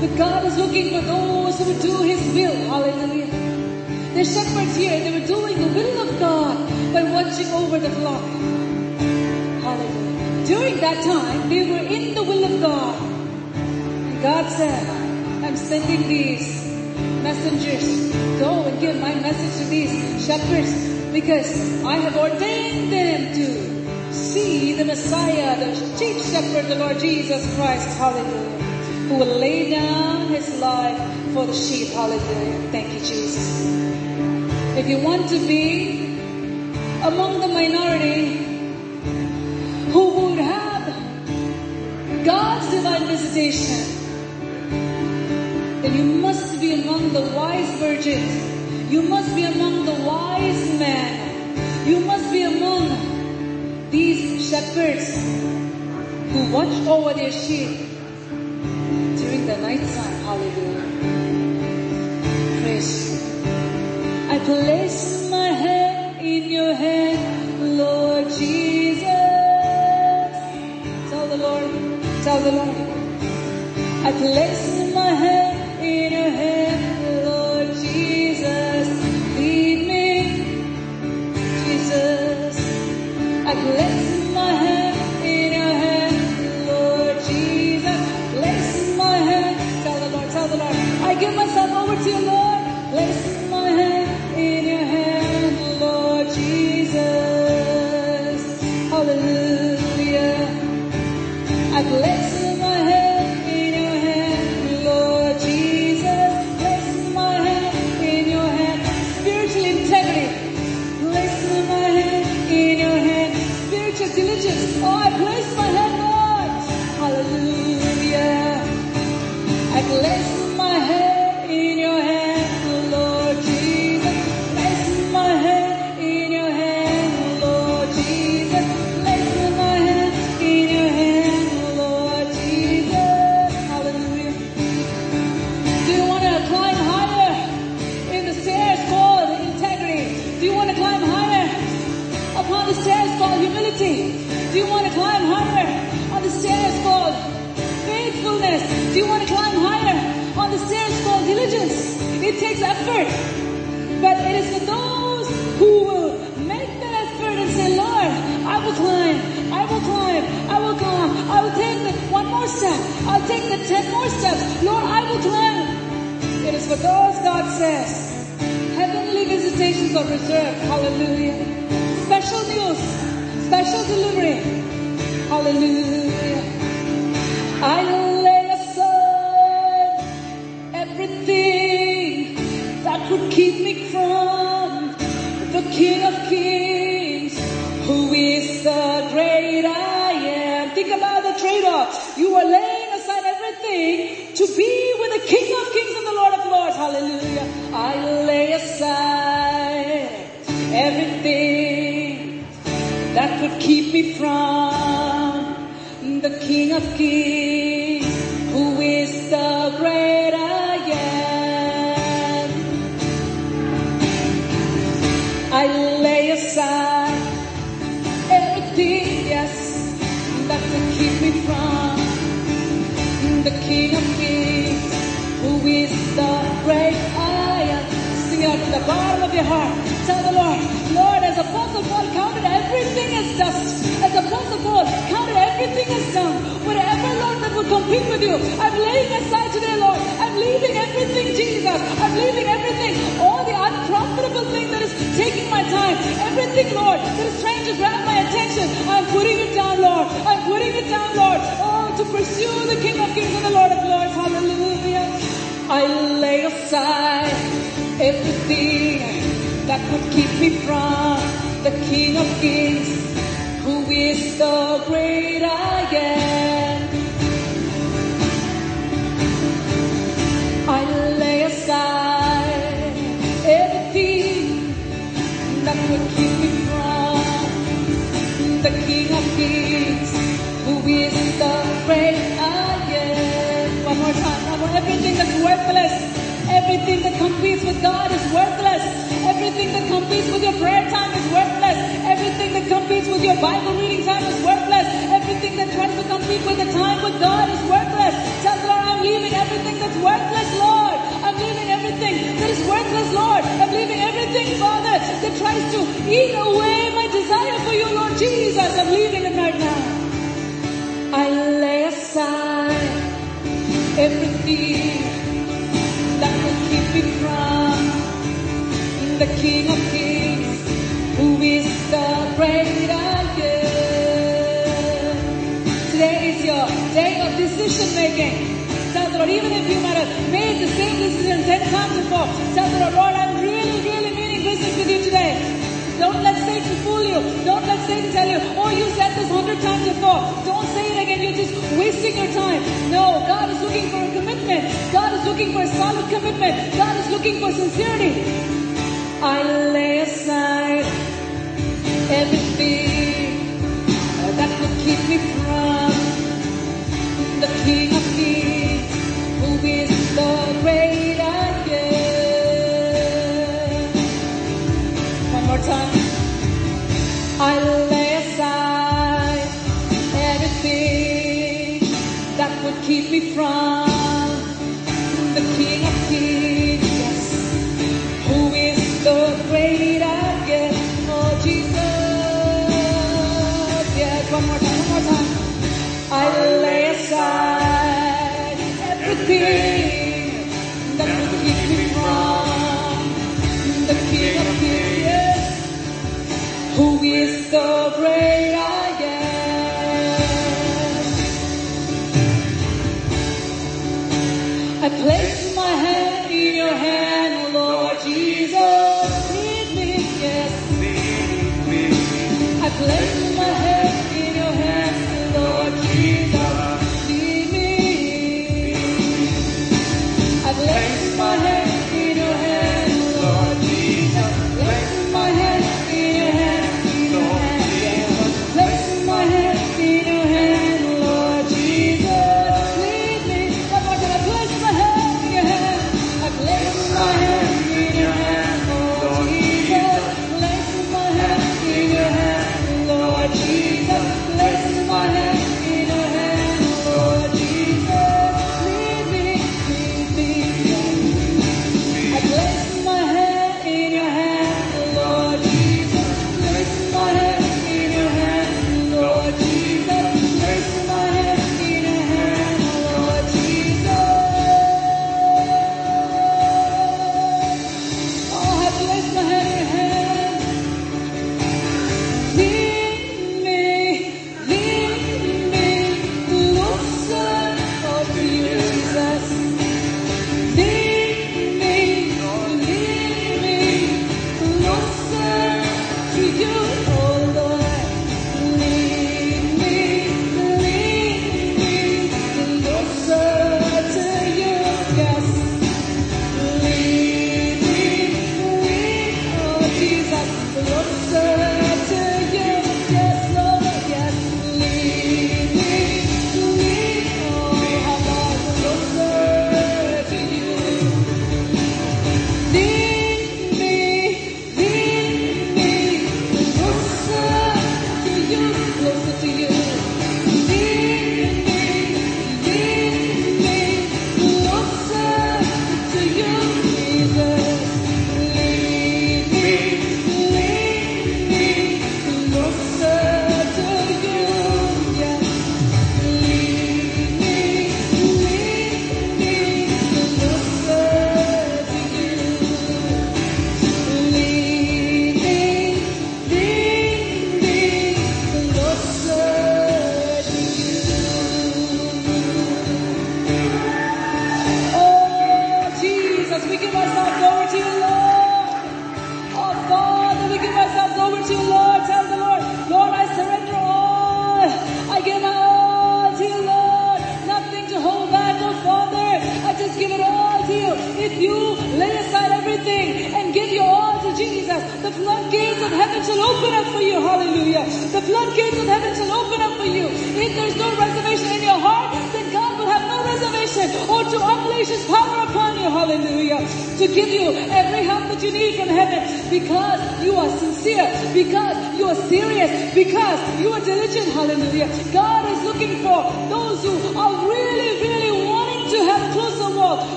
But God is looking for those who do His will. Hallelujah. The shepherds here, they were doing the will of God by watching over the flock. Hallelujah. During that time, they were in the will of God. And God said, I'm sending these messengers. Go and give my message to these shepherds because I have ordained them to see the Messiah, the chief shepherd, the Lord Jesus Christ. Hallelujah who will lay down his life for the sheep. Hallelujah. Thank you, Jesus. If you want to be among the minority who would have God's divine visitation, then you must be among the wise virgins. You must be among the wise men. You must be among these shepherds who watch over their sheep tonight. Hallelujah. Praise. I place my hand in your hand, Lord Jesus. Tell the Lord. Tell the Lord. I place my Heavenly visitations are reserved. Hallelujah. Special news. Special delivery. Hallelujah. I I lay aside everything that would keep me from the King of Kings, who is the great I am. worthless. Everything that competes with God is worthless. Everything that competes with your prayer time is worthless. Everything that competes with your Bible reading time is worthless. Everything that tries to compete with the time with God is worthless. Tell the Lord, I'm leaving everything that's worthless, Lord. I'm leaving everything that is worthless, Lord. I'm leaving everything, Father, that tries to eat away my desire for you, Lord Jesus. I'm leaving it right now. I lay aside everything from the King of Kings, who is the great I. Today is your day of decision making. Tell even if you might have made the same decision ten times before, tell the Lord, Lord, I'm really, really meaning business with you today. Don't let Satan fool you. Don't let Satan tell you, oh, you said this hundred times before. Don't say it again. You're just wasting your time. No, God is looking for a commitment. God is looking for a solid commitment. God is looking for sincerity. I lay aside everything that would keep me from the King of Kings, who is the great I am. One more time. I lay aside everything that would keep me from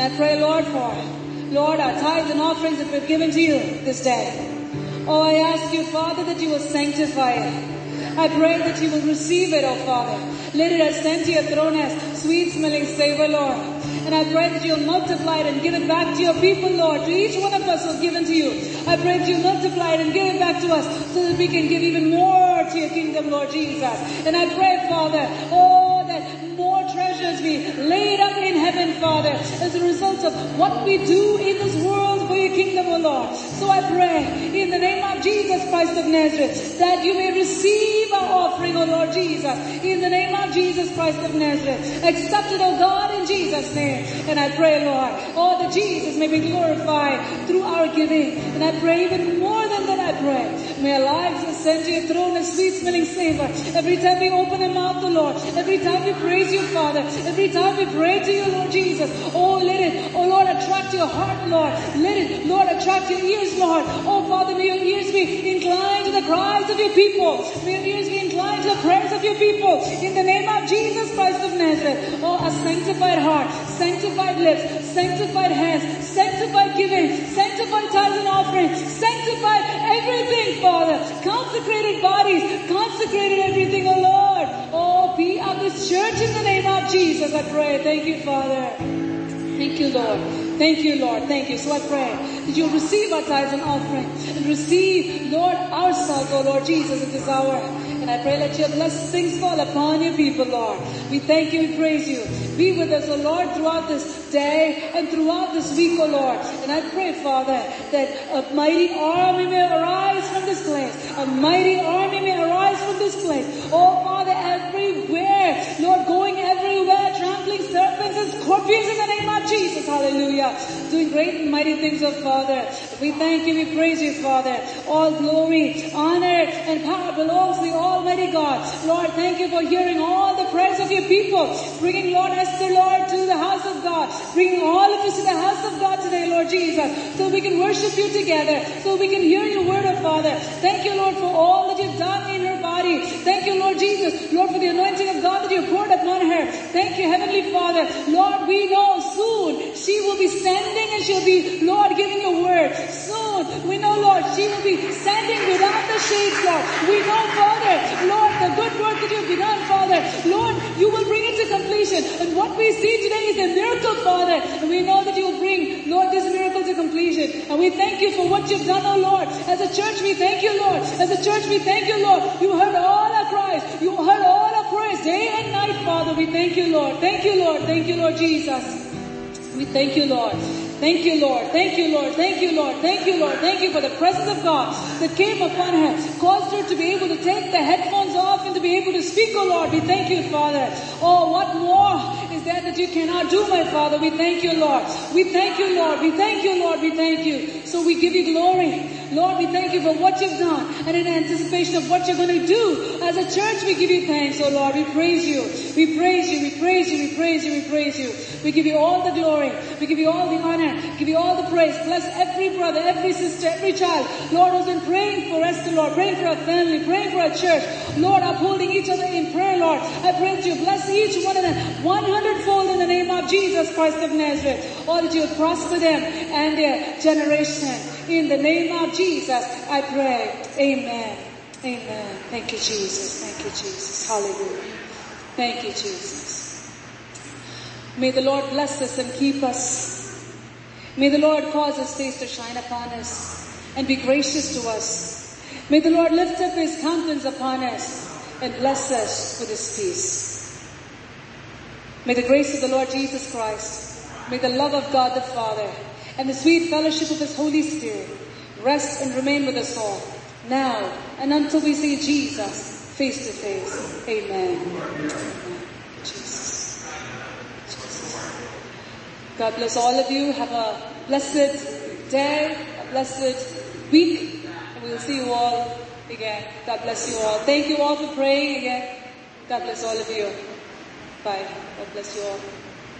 And I pray, Lord, for it. Lord, our tithes and offerings that we've given to you this day. Oh, I ask you, Father, that you will sanctify it. I pray that you will receive it, oh Father. Let it ascend to your throne as sweet smelling savor, Lord. And I pray that you'll multiply it and give it back to your people, Lord. To each one of us who's given to you. I pray that you multiply it and give it back to us so that we can give even more to your kingdom, Lord Jesus. And I pray, Father, oh, that more treasures be laid up in heaven, Father, as a result what we do in this world for your kingdom, O Lord. So I pray in the name of Jesus Christ of Nazareth that you may receive our offering, O Lord Jesus, in the name of Jesus Christ of Nazareth. Accept it, O God, in Jesus' name. And I pray, Lord, all that Jesus may be glorified through our giving. And I pray even more May our lives ascend to your throne as sweet smelling savor. Every time we open our mouth, the Lord, every time we praise you, Father, every time we pray to you, Lord Jesus, oh, let it, oh Lord, attract your heart, Lord. Let it, Lord, attract your ears, Lord. Oh, Father, may your ears be inclined to the cries of your people. May your ears be inclined to the prayers of your people. In the name of Jesus Christ of Nazareth. Oh, a sanctified heart, sanctified lips, sanctified hands, sanctified giving, sanctified tithes and offerings, sanctified everything, Father. Consecrated bodies, consecrated everything, oh Lord. Oh, be of this church in the name of Jesus, I pray. Thank you, Father. Thank you, Lord. Thank you, Lord. Thank you. So I pray that you'll receive our tithes and offering and receive, Lord, our ourselves, oh Lord Jesus, at this hour. And I pray that your blessings fall upon your people, Lord. We thank you and praise you. Be with us, O Lord, throughout this day and throughout this week, O Lord. And I pray, Father, that a mighty army may arise from this place. A mighty army may arise from this place. Oh, Father, everywhere, Lord, going everywhere, trampling serpents and scorpions in the name of Jesus. Hallelujah. Doing great and mighty things, oh Father. We thank you, we praise you, Father. All glory, honor, and power belongs to the Almighty God. Lord, thank you for hearing all the prayers of your people. Bringing Lord Esther, Lord, to the house of God. Bringing all of us to the house of God today, Lord Jesus. So we can worship you together. So we can hear your word, oh Father. Thank you, Lord, for all that you've done in her body. Thank you, Lord Jesus. Lord, for the anointing of God that you poured upon her. Thank you, Heavenly Father. Lord, we know soon she will be standing and she'll be, Lord, giving your word. Soon, we know, Lord, she will be standing without the shades, Lord. We know, Father, Lord, the good work that you've begun, Father, Lord, you will bring it to completion. And what we see today is a miracle, Father. And we know that you will bring, Lord, this miracle to completion. And we thank you for what you've done, oh Lord. As a church, we thank you, Lord. As a church, we thank you, Lord. You heard all our cries. You heard all our prayers day and night, Father. We thank you, Lord. Thank you, Lord. Thank you, Lord Jesus. We thank you, Lord. Thank you, Lord. Thank you, Lord. Thank you, Lord. Thank you, Lord. Thank you for the presence of God that came upon her, caused her to be able to take the headphones off and to be able to speak, oh Lord. We thank you, Father. Oh, what more is there that you cannot do, my Father? We thank you, Lord. We thank you, Lord. We thank you, Lord. We thank you. So we give you glory. Lord, we thank you for what you've done and in anticipation of what you're going to do. As a church, we give you thanks, oh Lord. We praise you. We praise you. We praise you. We praise you. We praise you. We give you all the glory. We give you all the honor. Give you all the praise. Bless every brother, every sister, every child. Lord, who's been praying for us, the Lord, praying for our family, praying for our church. Lord, upholding each other in prayer, Lord. I pray that you bless each one of them 100 fold in the name of Jesus Christ of Nazareth. Or that you prosper them and their generation. In the name of Jesus, I pray. Amen. Amen. Thank you, Jesus. Thank you, Jesus. Hallelujah. Thank you, Jesus. May the Lord bless us and keep us. May the Lord cause his face to shine upon us and be gracious to us. May the Lord lift up his countenance upon us and bless us with his peace. May the grace of the Lord Jesus Christ, may the love of God the Father, and the sweet fellowship of his Holy Spirit rest and remain with us all, now and until we see Jesus face to face. Amen. Jesus. God bless all of you. Have a blessed day, a blessed week, and we'll see you all again. God bless you all. Thank you all for praying again. God bless all of you. Bye. God bless you all.